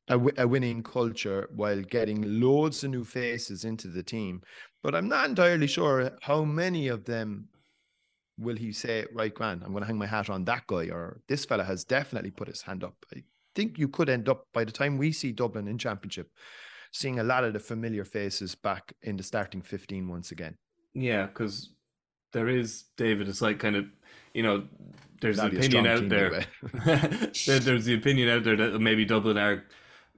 a, a winning culture while getting loads of new faces into the team. But I'm not entirely sure how many of them will he say, right, Grant, I'm going to hang my hat on that guy, or this fella has definitely put his hand up? I think you could end up by the time we see Dublin in Championship, seeing a lot of the familiar faces back in the starting 15 once again. Yeah, because there is, David, it's like kind of, you know, there's an opinion out there. there. There's the opinion out there that maybe Dublin are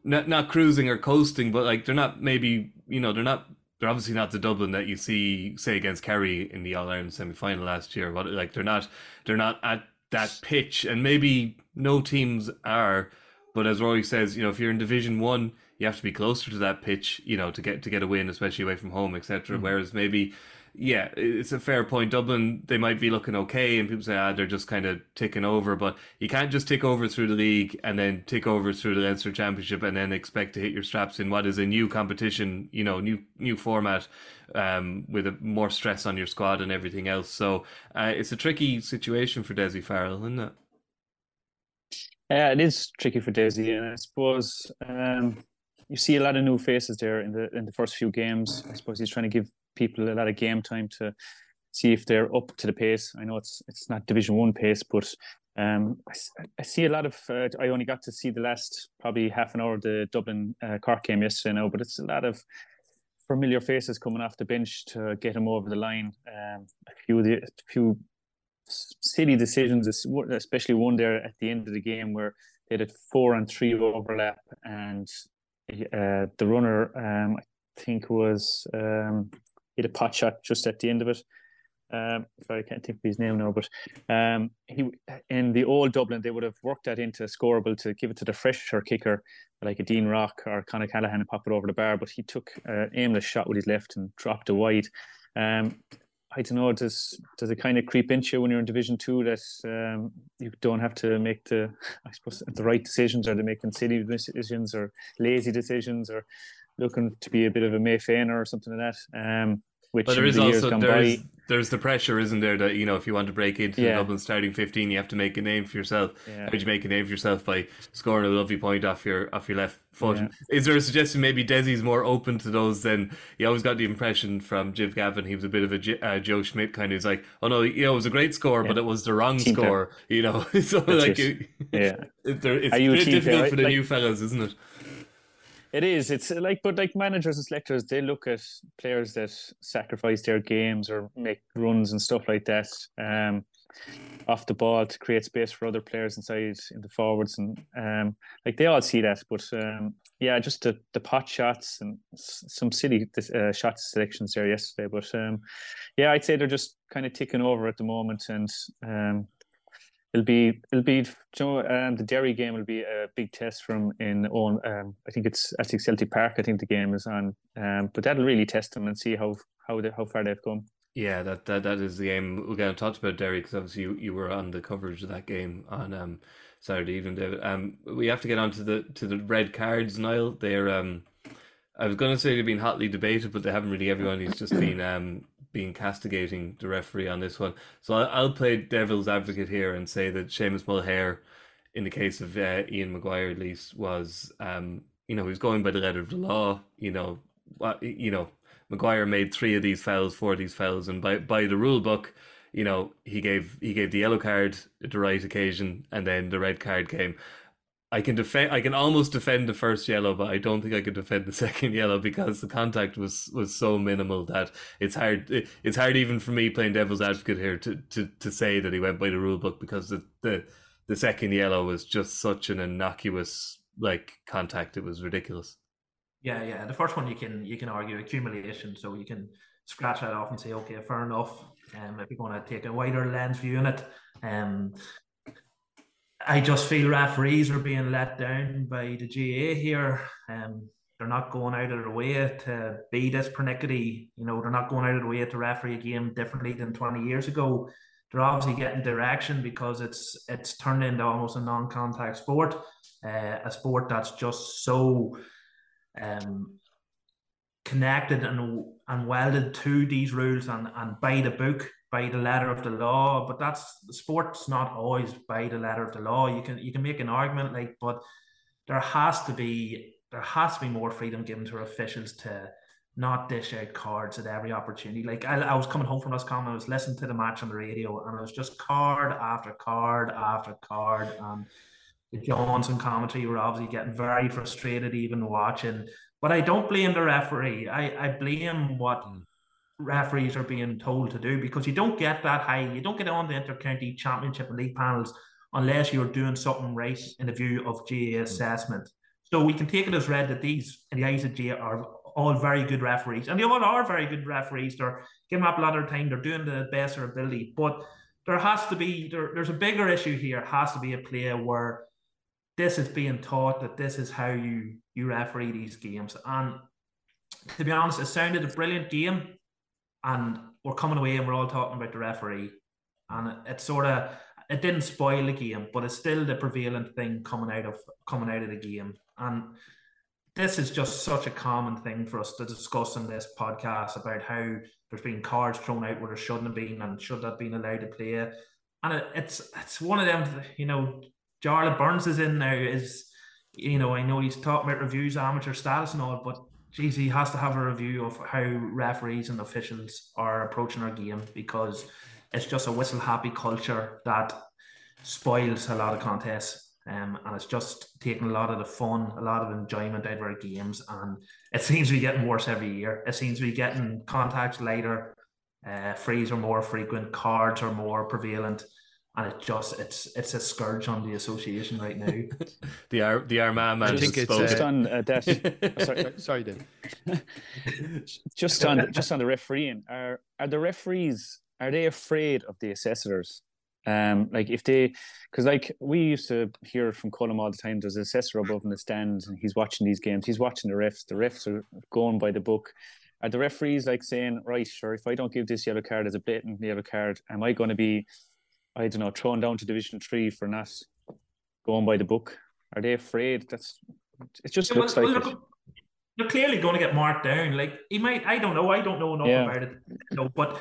not, not cruising or coasting, but like they're not maybe, you know, they're not they're obviously not the Dublin that you see, say, against Kerry in the All Ireland semi final last year. But like they're not, they're not at that pitch, and maybe no teams are. But as Rory says, you know, if you're in Division One, you have to be closer to that pitch, you know, to get to get a win, especially away from home, etc. Mm-hmm. Whereas maybe yeah, it's a fair point. Dublin, they might be looking okay, and people say, ah, they're just kind of ticking over. But you can't just tick over through the league and then tick over through the Leinster Championship and then expect to hit your straps in what is a new competition, you know, new new format um, with a, more stress on your squad and everything else. So uh, it's a tricky situation for Dessie Farrell, isn't it? Yeah, it is tricky for Dessie, and I suppose um, you see a lot of new faces there in the in the first few games. I suppose he's trying to give people a lot of game time to see if they're up to the pace. I know it's it's not Division One pace, but um, I, I, see a lot of. Uh, I only got to see the last probably half an hour of the Dublin uh, Cork game yesterday now, but it's a lot of familiar faces coming off the bench to get them over the line. Um, a few the a few silly decisions, especially one there at the end of the game where they did four and three overlap, and uh, the runner um, I think was um, hit a pot shot just at the end of it. Um, sorry, I can't think of his name now, but um, he in the old Dublin they would have worked that into a scoreable to give it to the fresher kicker like a Dean Rock or Con O'Callaghan and pop it over the bar, but he took an aimless shot with his left and dropped it wide. Um, I don't know. Does does it kind of creep into you when you're in Division Two that um, you don't have to make the I suppose the right decisions, or they making silly decisions, or lazy decisions, or looking to be a bit of a May Feiner or something like that. Um, which but there is also there is, there's the pressure, isn't there? That you know, if you want to break into Yeah. the Dublin starting fifteen, you have to make a name for yourself. Yeah. How do you make a name for yourself by scoring a lovely point off your off your left foot? Yeah. Is there a suggestion maybe Dessie's more open to those than you always got the impression from Jim Gavin he was a bit of a uh, Joe Schmidt kind of. He's like, oh no, you know, it was a great score, but it was the wrong Team player. score. You know, so That's like, it. Yeah. it- it's Are you a team difficult player? for the Like- new fellas, isn't it? It is. It's uh, like, but like managers and selectors, they look at players that sacrifice their games or make runs and stuff like that um, off the ball to create space for other players inside in the forwards, and um, like they all see that. But um, yeah, just the, the pot shots and some silly uh, shot selections there yesterday. But um, yeah, I'd say they're just kind of ticking over at the moment, and um, it'll be it'll be you know, um, the Derry game will be a big test from in own um, I think it's at Celtic Park I think the game is on um, but that'll really test them and see how how they, how far they've come Yeah, that, that that is the game. We're going to talk about Derry because obviously you, you were on the coverage of that game on um, Saturday evening, David. Um, we have to get on to the to the red cards, Niall. They're um, I was going to say they've been hotly debated, but they haven't really. Everyone has just been um been castigating the referee on this one. So I'll, play devil's advocate here and say that Seamus Mulhare, in the case of uh, Ian Maguire at least, was um you know he was going by the letter of the law. You know you know Maguire made three of these fouls, four of these fouls, and by by the rule book, you know, he gave he gave the yellow card at the right occasion, and then the red card came. I can defend. I can almost defend the first yellow, but I don't think I could defend the second yellow because the contact was was so minimal that it's hard. it- It's hard even for me playing devil's advocate here to to, to say that he went by the rule book because the the the second yellow was just such an innocuous like contact. It was ridiculous. Yeah, yeah. The first one you can you can argue accumulation, so you can scratch that off and say, okay, fair enough. Um, if you're going to take a wider lens view in it, um, I just feel referees are being let down by the GA here. Um, they're not going out of their way to be this pernickety. You know, they're not going out of their way to referee a game differently than 20 years ago. They're obviously getting direction because it's it's turned into almost a non-contact sport, uh, a sport that's just so um, connected and and welded to these rules and, and by the book, by the letter of the law. But that's sport's not always by the letter of the law. You can you can make an argument like, but there has to be there has to be more freedom given to officials to not dish out cards at every opportunity. Like I, I was coming home from Roscommon, I was listening to the match on the radio, and it was just card after card after card, and the Johnson commentary were obviously getting very frustrated even watching. But I don't blame the referee. I, I blame what mm. Referees are being told to do because you don't get that high. You don't get on the intercounty championship and league panels unless you're doing something right in the view of GA mm. assessment. So we can take it as read that these, in the eyes of GA, are all very good referees. And they all are very good referees. They're giving up a lot of time. They're doing the best of their ability. But there has to be, there, there's a bigger issue here. It has to be a play where this is being taught that this is how you you referee these games. And to be honest, it sounded a brilliant game, and we're coming away and we're all talking about the referee, and it, it sort of it didn't spoil the game, but it's still the prevalent thing coming out of coming out of the game. And this is just such a common thing for us to discuss in this podcast about how there's been cards thrown out where there shouldn't have been and should have been allowed to play. And it, it's it's one of them, you know, Jarlath Burns is in there is, you know, I know he's talking about reviews, amateur status and all, but geez, he has to have a review of how referees and officials are approaching our game because it's just a whistle happy culture that spoils a lot of contests. Um, and it's just taking a lot of the fun, a lot of enjoyment out of our games, and it seems to be getting worse every year. It seems to be getting contacts later, uh, frees are more frequent, cards are more prevalent, and it just it's it's a scourge on the association right now. The Ar- the Armagh man I think it's, spoken. just on uh, that sorry, Sorry, sorry, Dave. just on just on the refereeing are are the referees are they afraid of the assessors um like if they because like we used to hear from Colin all the time there's an assessor above in the stands and he's watching these games he's watching the refs the refs are going by the book are the referees like saying right sure if I don't give this yellow card as a blatant yellow card am I going to be I don't know thrown down to division three for not going by the book are they afraid that's it just Yeah, looks well, like well, it. they're clearly going to get marked down. Like he might, I don't know, I don't know enough Yeah. about it, you know, but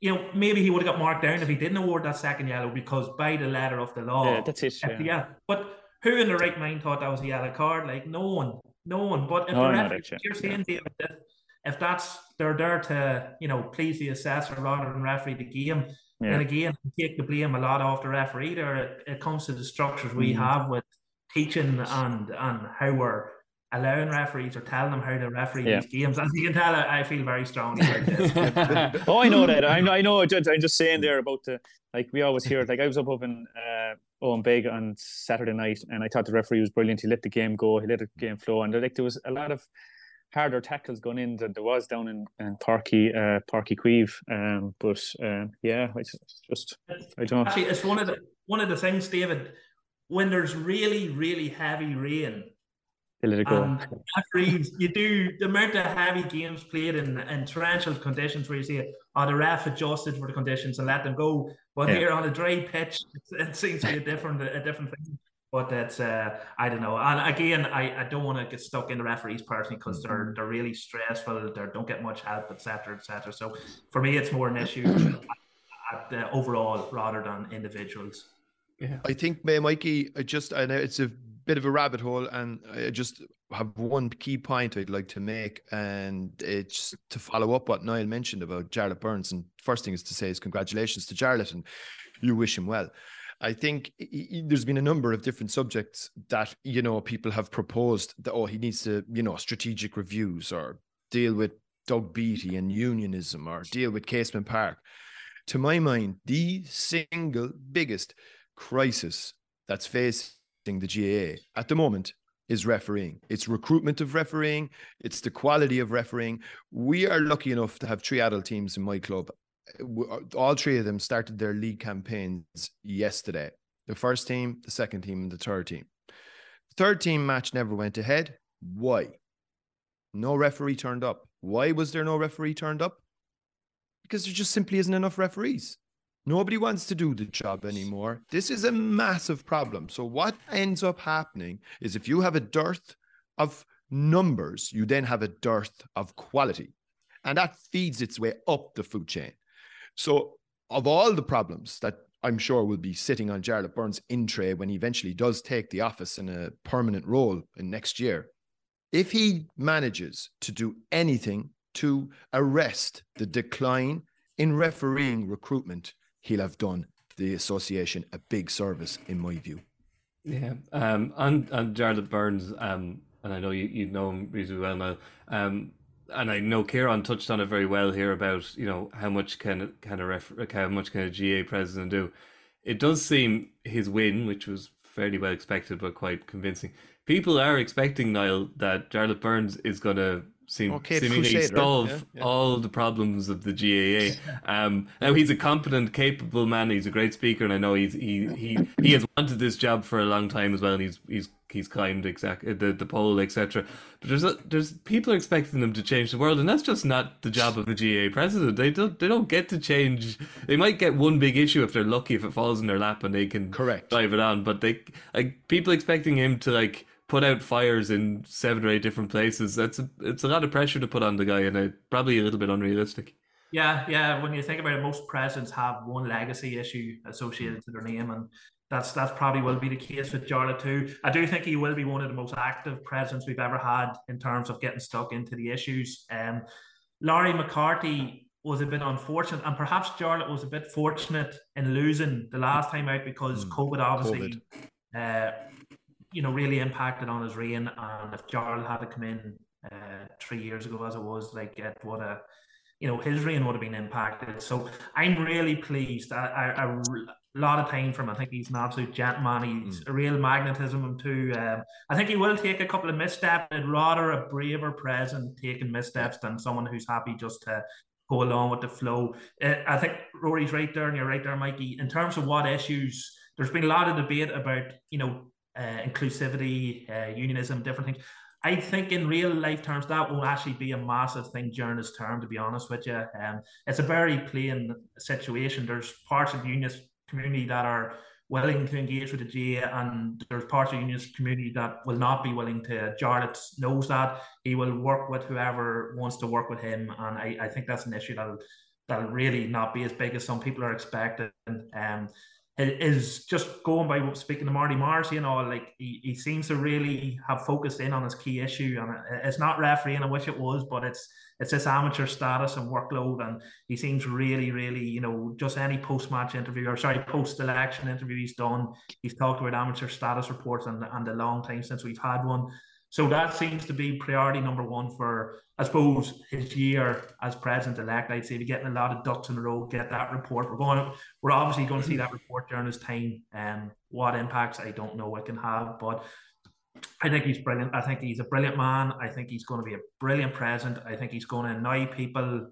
you know, maybe he would have got marked down if he didn't award that second yellow because by the letter of the law. Yeah, that's it. Yeah. yeah. But who in the right mind thought that was a yellow card? Like no one, no one. But if No, the referee, you're yeah. saying, David, that if that's they're there to, you know, please the assessor rather than referee the game, Yeah. then again, take the blame a lot off the referee. There, it, it comes to the structures we Mhm. have with teaching and and how we're allowing referees or telling them how to referee Yeah. these games. As you can tell, I, I feel very strongly about this. oh, I know that. I know. I know. I'm just saying there about the like we always hear. Like I was up up in uh, Owenbeg on Saturday night, and I thought the referee was brilliant. He let the game go. He let the game flow, and like there was a lot of harder tackles going in than there was down in, in Páirc uh, Páirc Uí Chaoimh. Um, but um, yeah, it's just I don't. Actually, it's one of the one of the things, David. When there's really, really heavy rain, They let it go. referees, you do the amount of heavy games played in, in torrential conditions where you see, oh, the ref adjusted for the conditions and let them go. But Yeah. here on a dry pitch, it, it seems to be a different, a different thing. But that's, uh, I don't know. And again, I, I don't want to get stuck in the referees personally because they're they're really stressful. They don't get much help, etc., etc. So for me, it's more an issue at the overall rather than individuals. Yeah, I think, May Mikey, I just I know it's a bit of a rabbit hole, and I just have one key point I'd like to make, and it's to follow up what Niall mentioned about Jarlath Burns. And first thing is to say is congratulations to Jarlath, and you wish him well. I think he- he- there's been a number of different subjects that you know people have proposed that oh he needs to you know strategic reviews or deal with Doug Beattie and unionism or deal with Casement Park. To my mind, the single biggest crisis that's facing the GAA at the moment is refereeing. It's recruitment of refereeing, it's the quality of refereeing. We are lucky enough to have three adult teams in my club. Uh, All three of them started their league campaigns yesterday. The first team, the second team, and the third team. The third team match never went ahead. Why? No referee turned up. Why was there no referee turned up? Because there just simply isn't enough referees. Nobody wants to do the job anymore. This is a massive problem. So, what ends up happening is if you have a dearth of numbers, you then have a dearth of quality. And that feeds its way up the food chain. So, of all the problems that I'm sure will be sitting on Jarlath Burns' in tray when he eventually does take the office in a permanent role in next year, if he manages to do anything to arrest the decline in refereeing recruitment, he'll have done the association a big service, in my view. Yeah. Um, on on Jarlath Burns, um, and I know you, you know him reasonably well now. Um, and I know Kieran touched on it very well here about you know how much can a- can a ref, how much can a GA president do. It does seem his win, which was fairly well expected but quite convincing. People are expecting Niall that Jarlath Burns is going to seem Okay, seemingly Crusader, solve yeah, yeah. all the problems of the GAA. Um, now he's a competent, capable man. He's a great speaker, and I know he's he he he has wanted this job for a long time as well. And he's he's he's climbed exact the the pole, etc. But there's a, there's people are expecting them to change the world, and that's just not the job of the GA president. They don't they don't get to change. They might get one big issue if they're lucky if it falls in their lap and they can Correct. drive it on. But they like people expecting him to like put out fires in seven or eight different places. That's a, it's a lot of pressure to put on the guy, and it, probably a little bit unrealistic. Yeah, yeah. When you think about it, most presidents have one legacy issue associated to their name, and that's that's probably will be the case with Jarlath too. I do think he will be one of the most active presidents we've ever had in terms of getting stuck into the issues. Um, Larry McCarthy was a bit unfortunate, and perhaps Jarlath was a bit fortunate in losing the last time out because Mm, COVID obviously, Uh, you know, really impacted on his reign. And if Jarlath had to come in uh, three years ago, as it was, like it would have you know, his reign would have been impacted. So I'm really pleased. I, I, I- a lot of time from. I think he's an absolute gentleman. He's a real magnetism too. Um, I think he will take a couple of missteps. I'd rather a braver president taking missteps than someone who's happy just to go along with the flow. Uh, I think Rory's right there, and you're right there, Mikey. In terms of what issues, there's been a lot of debate about, you know, uh, inclusivity, uh, unionism, different things. I think in real life terms, that will actually be a massive thing during his term, to be honest with you. Um, it's a very plain situation. There's parts of the unionist community that are willing to engage with the GA, and there's parts of the unionist community that will not be willing to. Jarlath knows that. He will work with whoever wants to work with him, and I, I think that's an issue that'll that'll really not be as big as some people are expecting. Um, it is just going by speaking to Marty Mars, you know, like he, he seems to really have focused in on his key issue, and it's not refereeing. I wish it was, but it's it's this amateur status and workload, and he seems really, really, you know, just any post match interview or sorry, post election interview he's done, he's talked about amateur status reports and and a long time since we've had one. So that seems to be priority number one for, I suppose, his year as president elect. I'd say be getting a lot of ducks in a row, get that report. We're going, we're obviously going to see that report during his time. And um, what impacts I don't know it can have, but I think he's brilliant. I think he's a brilliant man. I think he's going to be a brilliant president. I think he's going to annoy people.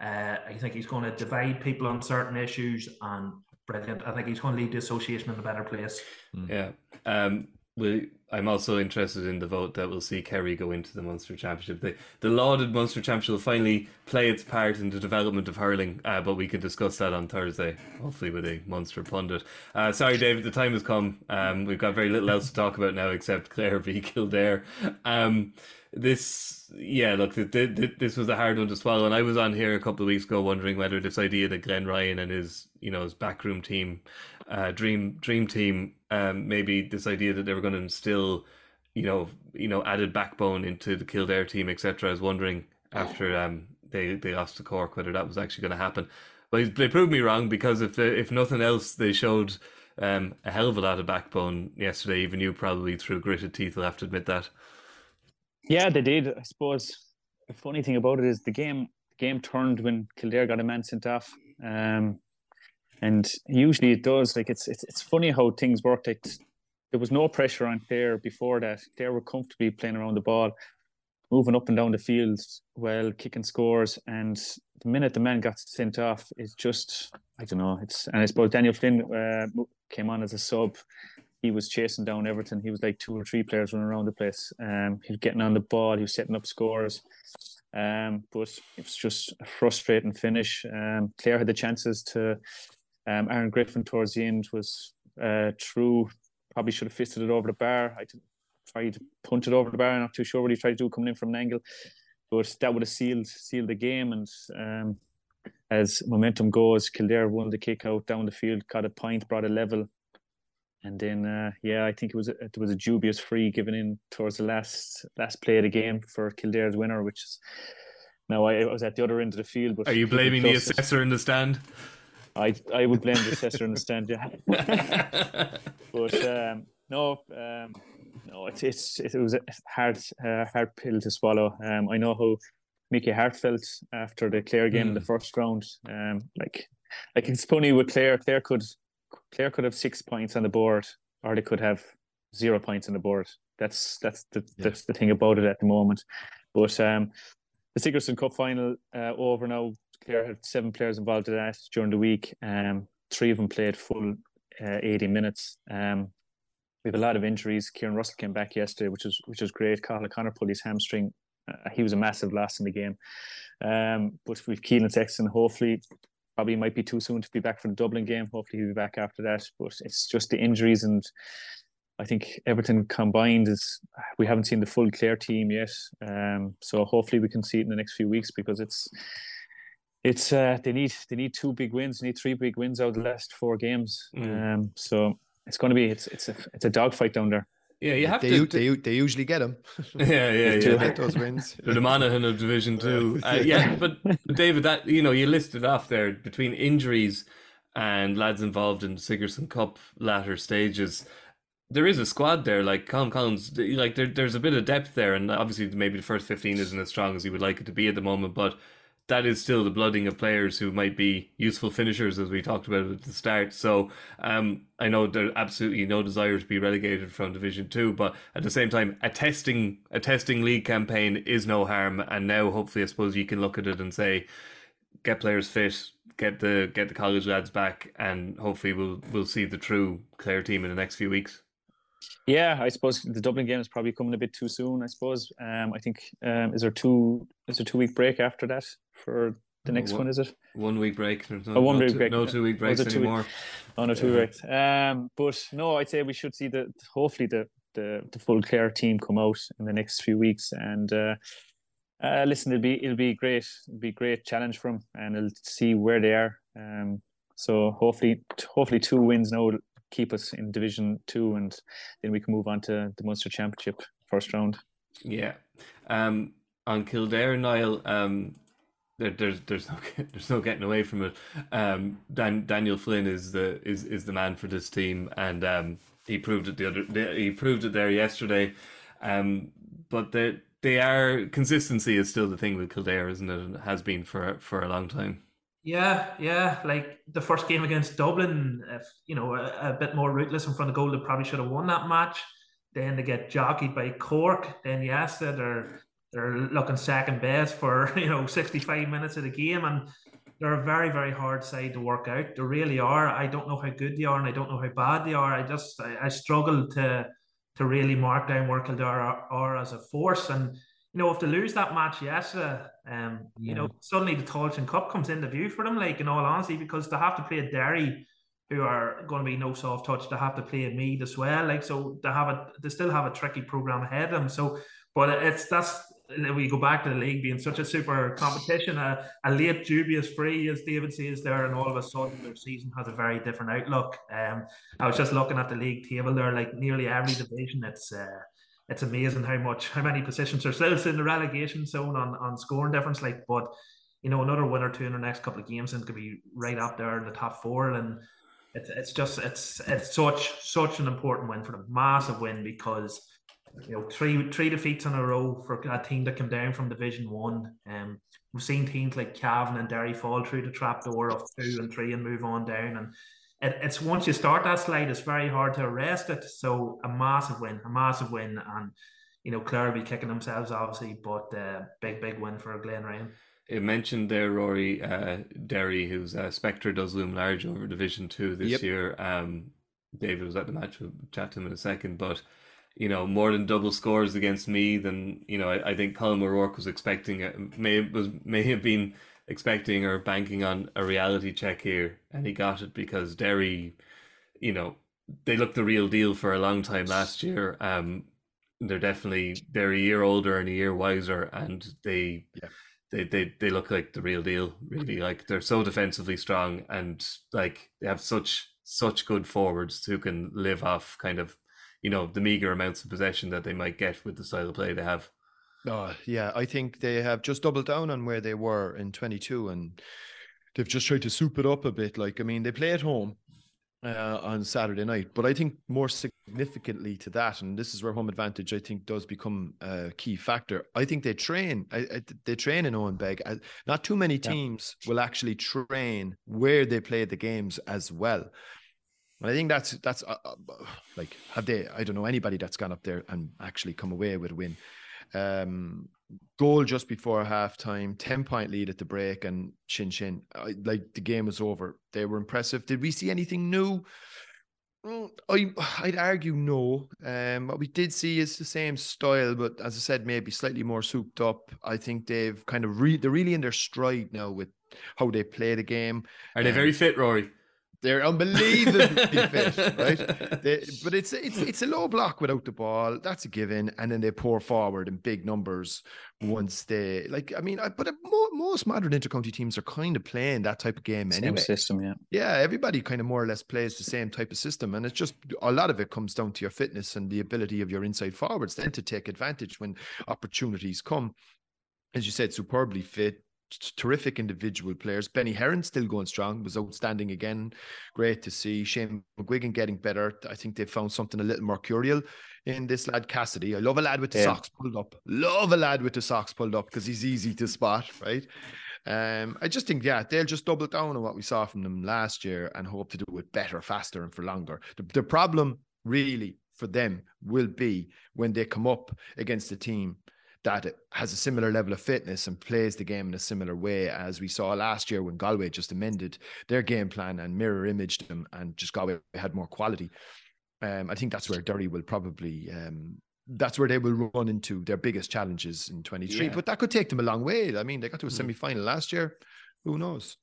Uh, I think he's going to divide people on certain issues and brilliant. I think he's going to lead the association in a better place. Yeah. Um, we, I'm also interested in the vote that will see Kerry go into the Munster Championship. The, the lauded Munster Championship will finally play its part in the development of hurling, uh, but we can discuss that on Thursday, hopefully with a Munster pundit. Uh, sorry, David, the time has come. Um, we've got very little else to talk about now except Clare v Kildare. Um, this, yeah, look, th- th- this was a hard one to swallow, and I was on here a couple of weeks ago wondering whether this idea that Glenn Ryan and his, you know, his backroom team, uh, dream dream team um, maybe this idea that they were going to instill, you know, you know, added backbone into the Kildare team, etc. I was wondering after um, they they lost to Cork whether that was actually going to happen. But they proved me wrong because if they, if nothing else, they showed um, a hell of a lot of backbone yesterday. Even you probably through gritted teeth will have to admit that. Yeah, they did. I suppose the funny thing about it is the game the game turned when Kildare got a man sent off. Um, and usually it does. Like it's it's it's funny how things worked. Like there was no pressure on Clare before that. They were comfortably playing around the ball, moving up and down the field, well, kicking scores. And the minute the man got sent off, it's just I don't know. It's and I suppose Daniel Flynn uh, came on as a sub. He was chasing down everything. He was like two or three players running around the place. Um, he was getting on the ball. He was setting up scores. Um, but it was just a frustrating finish. Um, Clare had the chances to um, Aaron Griffin towards the end was uh, true. Probably should have fisted it over the bar. I tried to punt it over the bar. I'm not too sure what he tried to do coming in from an angle, but that would have sealed sealed the game. And um, as momentum goes, Kildare won the kick out down the field, got a point, brought a level, and then uh, yeah, I think it was a, it was a dubious free given in towards the last last play of the game for Kildare's winner, which is. Now I, I was at the other end of the field, but are you blaming the assessor in the stand? I I would blame the assessor in the stand, yeah. but um, no, um, no, it's it's it was a hard uh, hard pill to swallow. Um, I know how Mickey Harte felt after the Clare game mm. in the hmm. first round. Um, like like it's funny with Clare. Clare could Clare could have six points on the board, or they could have zero points on the board. That's that's the yeah. that's the thing about it at the moment. But um, the Sigerson Cup final uh, over now. Clare had seven players involved in that during the week. Um, three of them played full uh, 80 minutes. Um, we have a lot of injuries. Kieran Russell came back yesterday, which was which was great. Carl O'Connor pulled his hamstring. Uh, he was a massive loss in the game. Um, but we've Keelan Sexton. Hopefully, probably might be too soon to be back for the Dublin game. Hopefully, he'll be back after that. But it's just the injuries and I think everything combined is we haven't seen the full Clare team yet. Um, so hopefully we can see it in the next few weeks because it's it's uh, they need they need two big wins, they need three big wins out of the last four games. Mm. Um, so it's going to be it's it's a it's a dogfight down there. Yeah, you have they, to. They, they usually get them. Yeah, yeah, yeah. Get those wins. the Monaghan of Division Two. Uh, yeah, but David, that you know, you listed off there between injuries and lads involved in the Sigerson Cup latter stages there is a squad there, like Colm Collins, like there, there's a bit of depth there, and obviously maybe the first fifteen isn't as strong as you would like it to be at the moment, but that is still the blooding of players who might be useful finishers, as we talked about at the start. So um, I know there's absolutely no desire to be relegated from Division Two, but at the same time, a testing a testing league campaign is no harm, and now hopefully, I suppose you can look at it and say, get players fit, get the get the college lads back, and hopefully we'll we'll see the true Clare team in the next few weeks. Yeah, I suppose the Dublin game is probably coming a bit too soon. I suppose. Um, I think um, is there two is there two week break after that for the next one, one? Is it one week break? No, oh, one no, week two, break. No two week breaks two anymore. Week, oh no, two yeah. breaks. Um, but no, I'd say we should see the hopefully the the the full Clare team come out in the next few weeks and. Uh, Uh, listen, it'll be it'll be great. It'll be a great challenge for them, and it'll see where they are. Um, so hopefully, hopefully two wins now keep us in Division Two, and then we can move on to the Munster Championship first round. Yeah. Um, on Kildare, Niall. Um, there, there's there's no there's no getting away from it. Um, Dan, Daniel Flynn is the is, is the man for this team, and um, he proved it the other he proved it there yesterday. Um, but the they are consistency is still the thing with Kildare, isn't it? And it has been for for a long time. Yeah, yeah. Like the first game against Dublin, if you know a, a bit more rootless in front of goal, they probably should have won that match. Then they get jockeyed by Cork. Then yes, they're they're looking second best for you know 65 minutes of the game, and they're a very very hard side to work out. They really are. I don't know how good they are, and I don't know how bad they are. I just I, I struggle to to really mark down where Kildare are, are, as a force. And you know, if they lose that match yesterday, um, yeah. you know, suddenly the Tailteann Cup comes into view for them. Like in all honesty, because they have to play Derry, who are going to be no soft touch. They have to play a Meath as well. Like so, they have a they still have a tricky program ahead of them. So, but it's that's we go back to the league being such a super competition, a, a late dubious free, as David says there, and all of a sudden their season has a very different outlook. Um, I was just looking at the league table there, like nearly every division, it's uh, it's amazing how much how many positions are still in the relegation zone on on scoring difference. Like, but you know, another win or two in the next couple of games and could be right up there in the top four, and it's it's just it's it's such such an important win for them, massive win because you know, three three defeats in a row for a team that came down from Division One. Um, we've seen teams like Cavan and Derry fall through the trap door of two and three and move on down. And it, it's once you start that slide, it's very hard to arrest it. So a massive win, a massive win, and you know, Clare will be kicking themselves obviously, but uh, big big win for Glenn Ryan. It mentioned there Rory uh, Derry, whose uh, Spectre does loom large over Division Two this yep. year. Um, David was at the match. We'll chat to him in a second, but you know, more than double scores against me than you know. I, I think Colm O'Rourke was expecting it, may was may have been expecting or banking on a reality check here, and he got it because Derry, you know, they looked the real deal for a long time last year. Um, they're definitely they're a year older and a year wiser, and they. Yeah. They, they, they look like the real deal really like they're so defensively strong and like they have such such good forwards who can live off kind of you know the meager amounts of possession that they might get with the style of play they have. Oh yeah, I think they have just doubled down on where they were in 22, and they've just tried to soup it up a bit. Like I mean, they play at home uh, on Saturday night, but I think more significantly to that, and this is where home advantage I think does become a key factor. I think they train, I, I, they train in Owenbeg. Not too many teams yeah. will actually train where they play the games as well. And I think that's that's uh, uh, like have they? I don't know anybody that's gone up there and actually come away with a win. Um, goal just before halftime, ten point lead at the break, and Shin Shin like the game was over. They were impressive. Did we see anything new? Mm, I I'd argue no. Um, what we did see is the same style, but as I said, maybe slightly more souped up. I think they've kind of re- they're really in their stride now with how they play the game. Are they um, very fit, Rory? They're unbelievably fit, right? They, but it's it's it's a low block without the ball. That's a given, and then they pour forward in big numbers once they like. I mean, I, but most modern intercounty teams are kind of playing that type of game same anyway. system, yeah. Yeah, everybody kind of more or less plays the same type of system, and it's just a lot of it comes down to your fitness and the ability of your inside forwards then to take advantage when opportunities come. As you said, superbly fit, terrific individual players. Benny Heron still going strong, was outstanding again. Great to see. Shane McGuigan getting better. I think they found something a little mercurial in this lad Cassidy. I love a lad with the yeah. socks pulled up. Love a lad with the socks pulled up because he's easy to spot, right? Um, I just think, yeah, they'll just double down on what we saw from them last year and hope to do it better, faster, and for longer. The, the problem really for them will be when they come up against a team that has a similar level of fitness and plays the game in a similar way as we saw last year when Galway just amended their game plan and mirror imaged them and just Galway had more quality. Um, I think that's where Derry will probably um, that's where they will run into their biggest challenges in 23. Yeah. But that could take them a long way. I mean, they got to a mm. semi final last year. Who knows?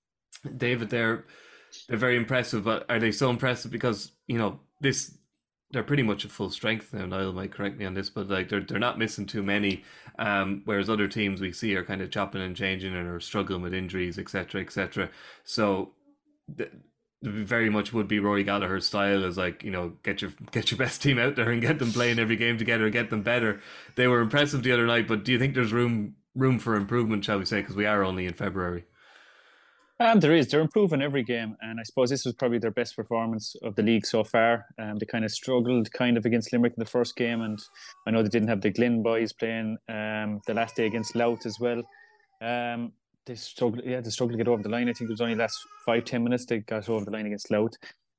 David, they're they're very impressive, but are they so impressive because you know this they're pretty much at full strength now. Niall might correct me on this, but like they're they're not missing too many. Um, whereas other teams we see are kind of chopping and changing and are struggling with injuries, etc., etc. So. Th- very much would be Rory Gallagher's style is like you know get your get your best team out there and get them playing every game together get them better they were impressive the other night but do you think there's room room for improvement shall we say because we are only in February um, there is. They're improving every game, and I suppose this was probably their best performance of the league so far. Um, they kind of struggled kind of against Limerick in the first game, and I know they didn't have the Glen boys playing um, the last day against Louth as well. Um, they struggled, yeah, they struggled to get over the line. I think it was only last five ten minutes they got over the line against Louth,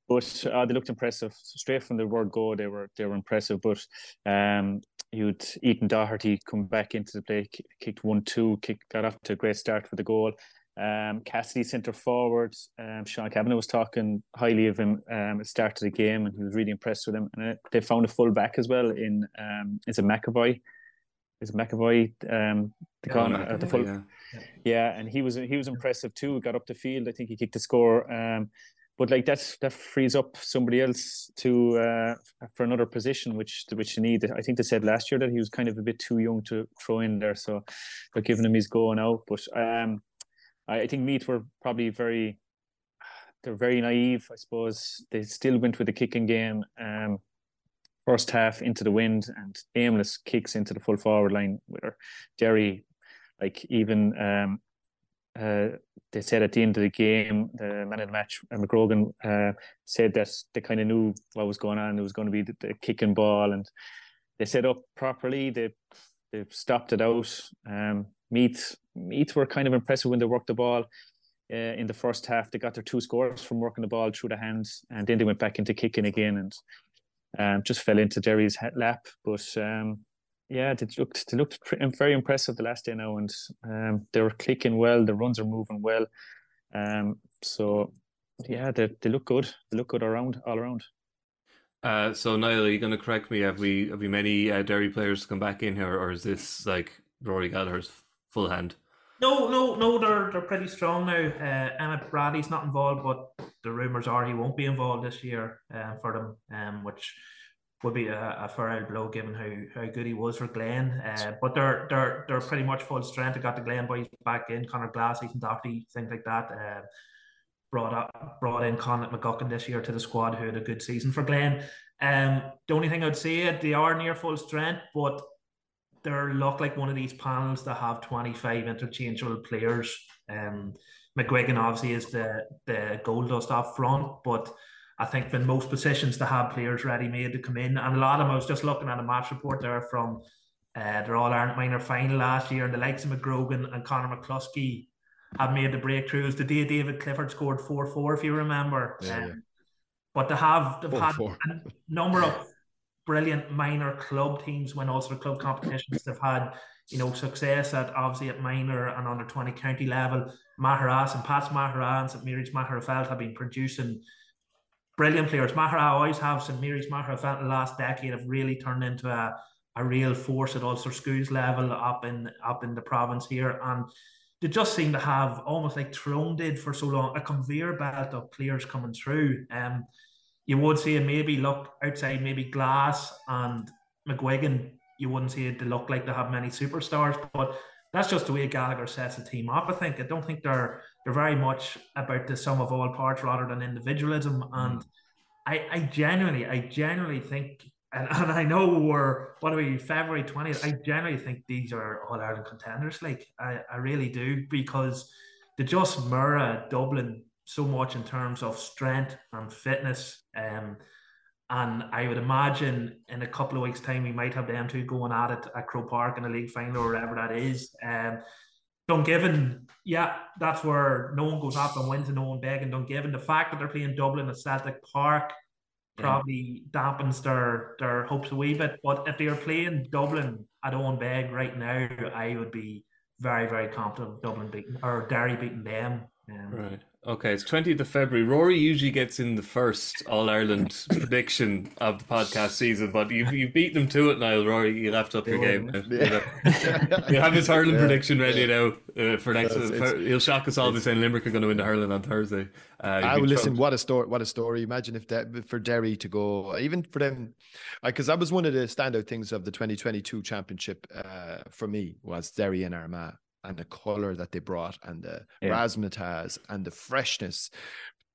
but uh, they looked impressive straight from the word go. They were they were impressive, but um, you'd Ethan Doherty come back into the play, kicked one two, kicked got off to a great start for the goal. Um, Cassidy centre forward. Um, Sean Cavanagh was talking highly of him um, at the start of the game, and he was really impressed with him. And uh, they found a full back as well in um, is it McAvoy? Is it McAvoy? Um, the Yeah, corner, McAvoy, uh, the full, yeah. yeah, and he was he was impressive too. Got up the field. I think he kicked the score. Um, but like that that frees up somebody else to uh, for another position, which which you need. I think they said last year that he was kind of a bit too young to throw in there, so they're giving him his go now. But um, I, I think Meath were probably very they're very naive. I suppose they still went with the kicking game. Um, first half into the wind and aimless kicks into the full forward line where Derry like even um, uh, they said at the end of the game, the man of the match, uh, McGrogan, uh, said that they kind of knew what was going on. It was going to be the, the kicking ball, and they set up properly. They they stopped it out. Um, Meath Meath were kind of impressive when they worked the ball. Uh, in the first half, they got their two scores from working the ball through the hands, and then they went back into kicking again, and um, just fell into Derry's lap. But um, yeah, they looked they looked very impressive the last day now, and um, they were clicking well. The runs are moving well. Um, so yeah, they they look good. They look good around all around. Uh, so Niall, are you going to correct me? Have we have we many uh, Derry players come back in here, or is this like Rory Gallagher's full hand? No, no, no. They're they're pretty strong now. Uh, Emmett Bradley's not involved, but the rumours are he won't be involved this year uh, for them, um, which would be a, a fair blow given how, how good he was for Glen. Uh, but they're they're they're pretty much full strength. They got the Glen boys back in, Conor Glass, Ethan Doherty, things like that. Uh, brought up brought in Conor McGuckin this year to the squad, who had a good season for Glen. Um, the only thing I'd say they are near full strength, but they look like one of these panels that have 25 interchangeable players. Um, McGuigan obviously is the the goal dust up front, but I think in most positions to have players ready made to come in, and a lot of them. I was just looking at a match report there from uh, their All Ireland minor final last year, and the likes of McGrogan and Conor McCluskey have made the breakthroughs. The day David Clifford scored four four, if you remember. Yeah, um, yeah. But they have they've had 4-4. a number of brilliant minor club teams win Ulster club competitions. They've had you know success at obviously at minor and under twenty county level. Magheras and Pats Maghera and St Mary's have been producing brilliant players. Maghera always have St Mary's Magherafelt in the last decade have really turned into a, a real force at Ulster schools level up in up in the province here and they just seem to have almost like Tyrone did for so long a conveyor belt of players coming through. Um, you would say maybe look outside maybe Glass and McGuigan. You wouldn't see it to look like they have many superstars, but that's just the way Gallagher sets the team up. I think I don't think they're they're very much about the sum of all parts rather than individualism. Mm. And I, I genuinely, I genuinely think, and, and I know we're what are we February twentieth. I genuinely think these are All Ireland contenders. Like I, I really do because they just mirror Dublin so much in terms of strength and fitness. Um, and I would imagine in a couple of weeks' time we might have them two going at it at Croke Park in a league final or wherever that is. Um, Dungiven, yeah, that's where no one goes up and wins and no one begging Dungiven. The fact that they're playing Dublin at Celtic Park probably dampens their their hopes a wee bit. But if they're playing Dublin at Owenbeg right now, I would be very, very confident Dublin beating or Derry beating them. Um, Right. Okay, it's 20th of February. Rory usually gets in the first All Ireland prediction of the podcast season, but you've, you've beaten him to it, Niall. Rory, you'll have to up your game. Yeah. You have his hurling Yeah. prediction ready now uh, for next. It's- for- he'll shock us all by saying Limerick are going to win the hurling on Thursday. Uh, I you'd listen. trumped. What a story! What a story! Imagine if that for Derry to go, even for them, because that was one of the standout things of the 2022 championship uh, for me was Derry and Armagh and the color that they brought and the Yeah. razzmatazz and the freshness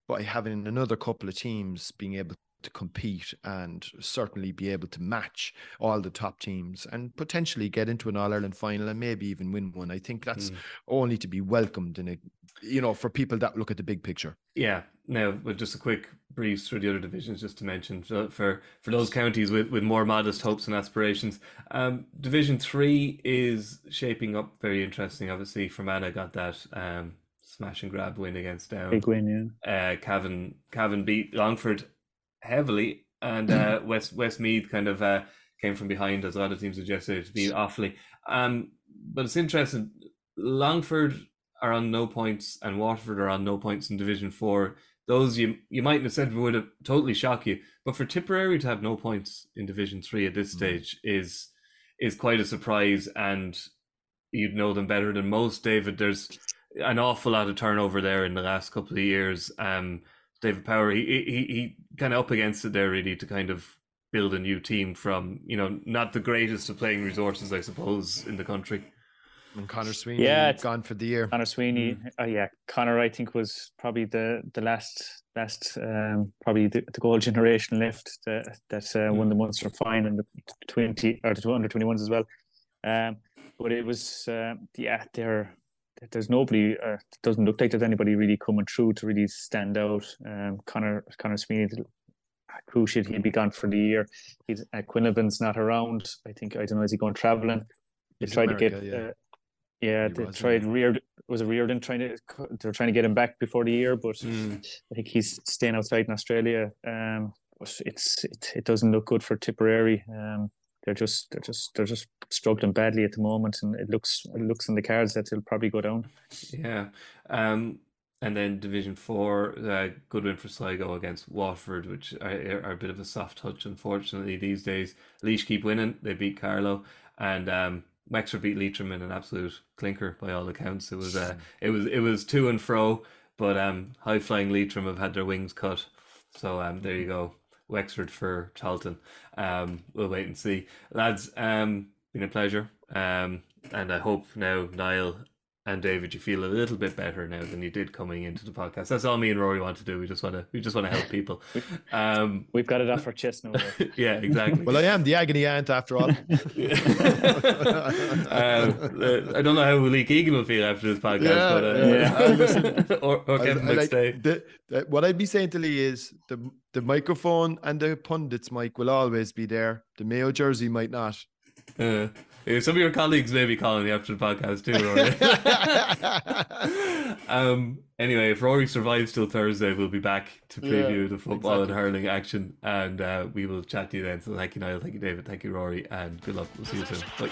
by having another couple of teams being able to compete and certainly be able to match all the top teams and potentially get into an All Ireland final and maybe even win one. I think that's Mm. only to be welcomed in a, you know, for people that look at the big picture. Yeah. Now, with just a quick breeze through the other divisions, just to mention so for for those counties with, with more modest hopes and aspirations, um, Division Three is shaping up very interesting. Obviously, Fermanagh got that um, smash and grab win against Down. Big win, yeah. uh, Cavan Cavan beat Longford heavily, and uh, West Westmeath kind of uh, came from behind, as a lot of teams yesterday, to beat Offaly. Um, but it's interesting. Longford are on no points, and Waterford are on no points in Division Four. Those you you mightn't have said would have totally shocked you, but for Tipperary to have no points in Division Three at this Mm. stage is is quite a surprise, and you'd know them better than most, David. There's an awful lot of turnover there in the last couple of years. Um, David Power, he he he kind of up against it there really to kind of build a new team from you know not the greatest of playing resources, I suppose, in the country. And Conor Sweeney Yeah, it's- gone for the year. Conor Sweeney, uh, yeah, Conor, I think was probably the the last last um, probably the, the goal generation left that that uh, won the Munster final and the twenty or the under twenty ones as well. Um, but it was uh, yeah, there there's nobody. Uh, it doesn't look like there's anybody really coming through to really stand out. Um, Conor Conor Sweeney. should he'll be gone for the year. He's uh, Quinlivan's not around. I think I don't know. Is he going traveling? They He's tried to get yeah. uh, yeah, He they was, tried yeah. Was it Reardon trying to they're trying to get him back before the year, but Mm. I think he's staying outside in Australia. Um, it's it, it doesn't look good for Tipperary. Um, they're just they're just they're just struggling badly at the moment, and it looks it looks in the cards that they'll probably go down. Yeah. Um, and then Division Four, uh, good win for Sligo against Waterford, which are, are a bit of a soft touch, unfortunately, these days. Laois keep winning. They beat Carlow, and um, Wexford beat Leitrim in an absolute clinker by all accounts. It was uh, it was it was to and fro, but um, high flying Leitrim have had their wings cut. So um, there you go, Wexford for Charlton. Um, we'll wait and see, lads. Um, been a pleasure. Um, and I hope now Niall and David, you feel a little bit better now than you did coming into the podcast. That's all me and Rory want to do. We just want to we just want to help people. Um, We've got it off our chest now. yeah, exactly. Well, I am the agony aunt after all. uh, I don't know how Lee Keegan will feel after this podcast, Yeah, but uh, yeah. Uh, listen, or, or I- Kevin I like- McStay. the, the, what I'd be saying to Lee is the the microphone and the pundits mic will always be there. The Mayo jersey might not. Uh, yeah, some of your colleagues may be calling you after the podcast too, Rory. um, anyway, if Rory survives till Thursday, we'll be back to Yeah, preview the football and hurling action, and uh, we will chat to you then. So thank you, Niall. Thank you, David. Thank you, Rory, and good luck. We'll see you soon. Bye.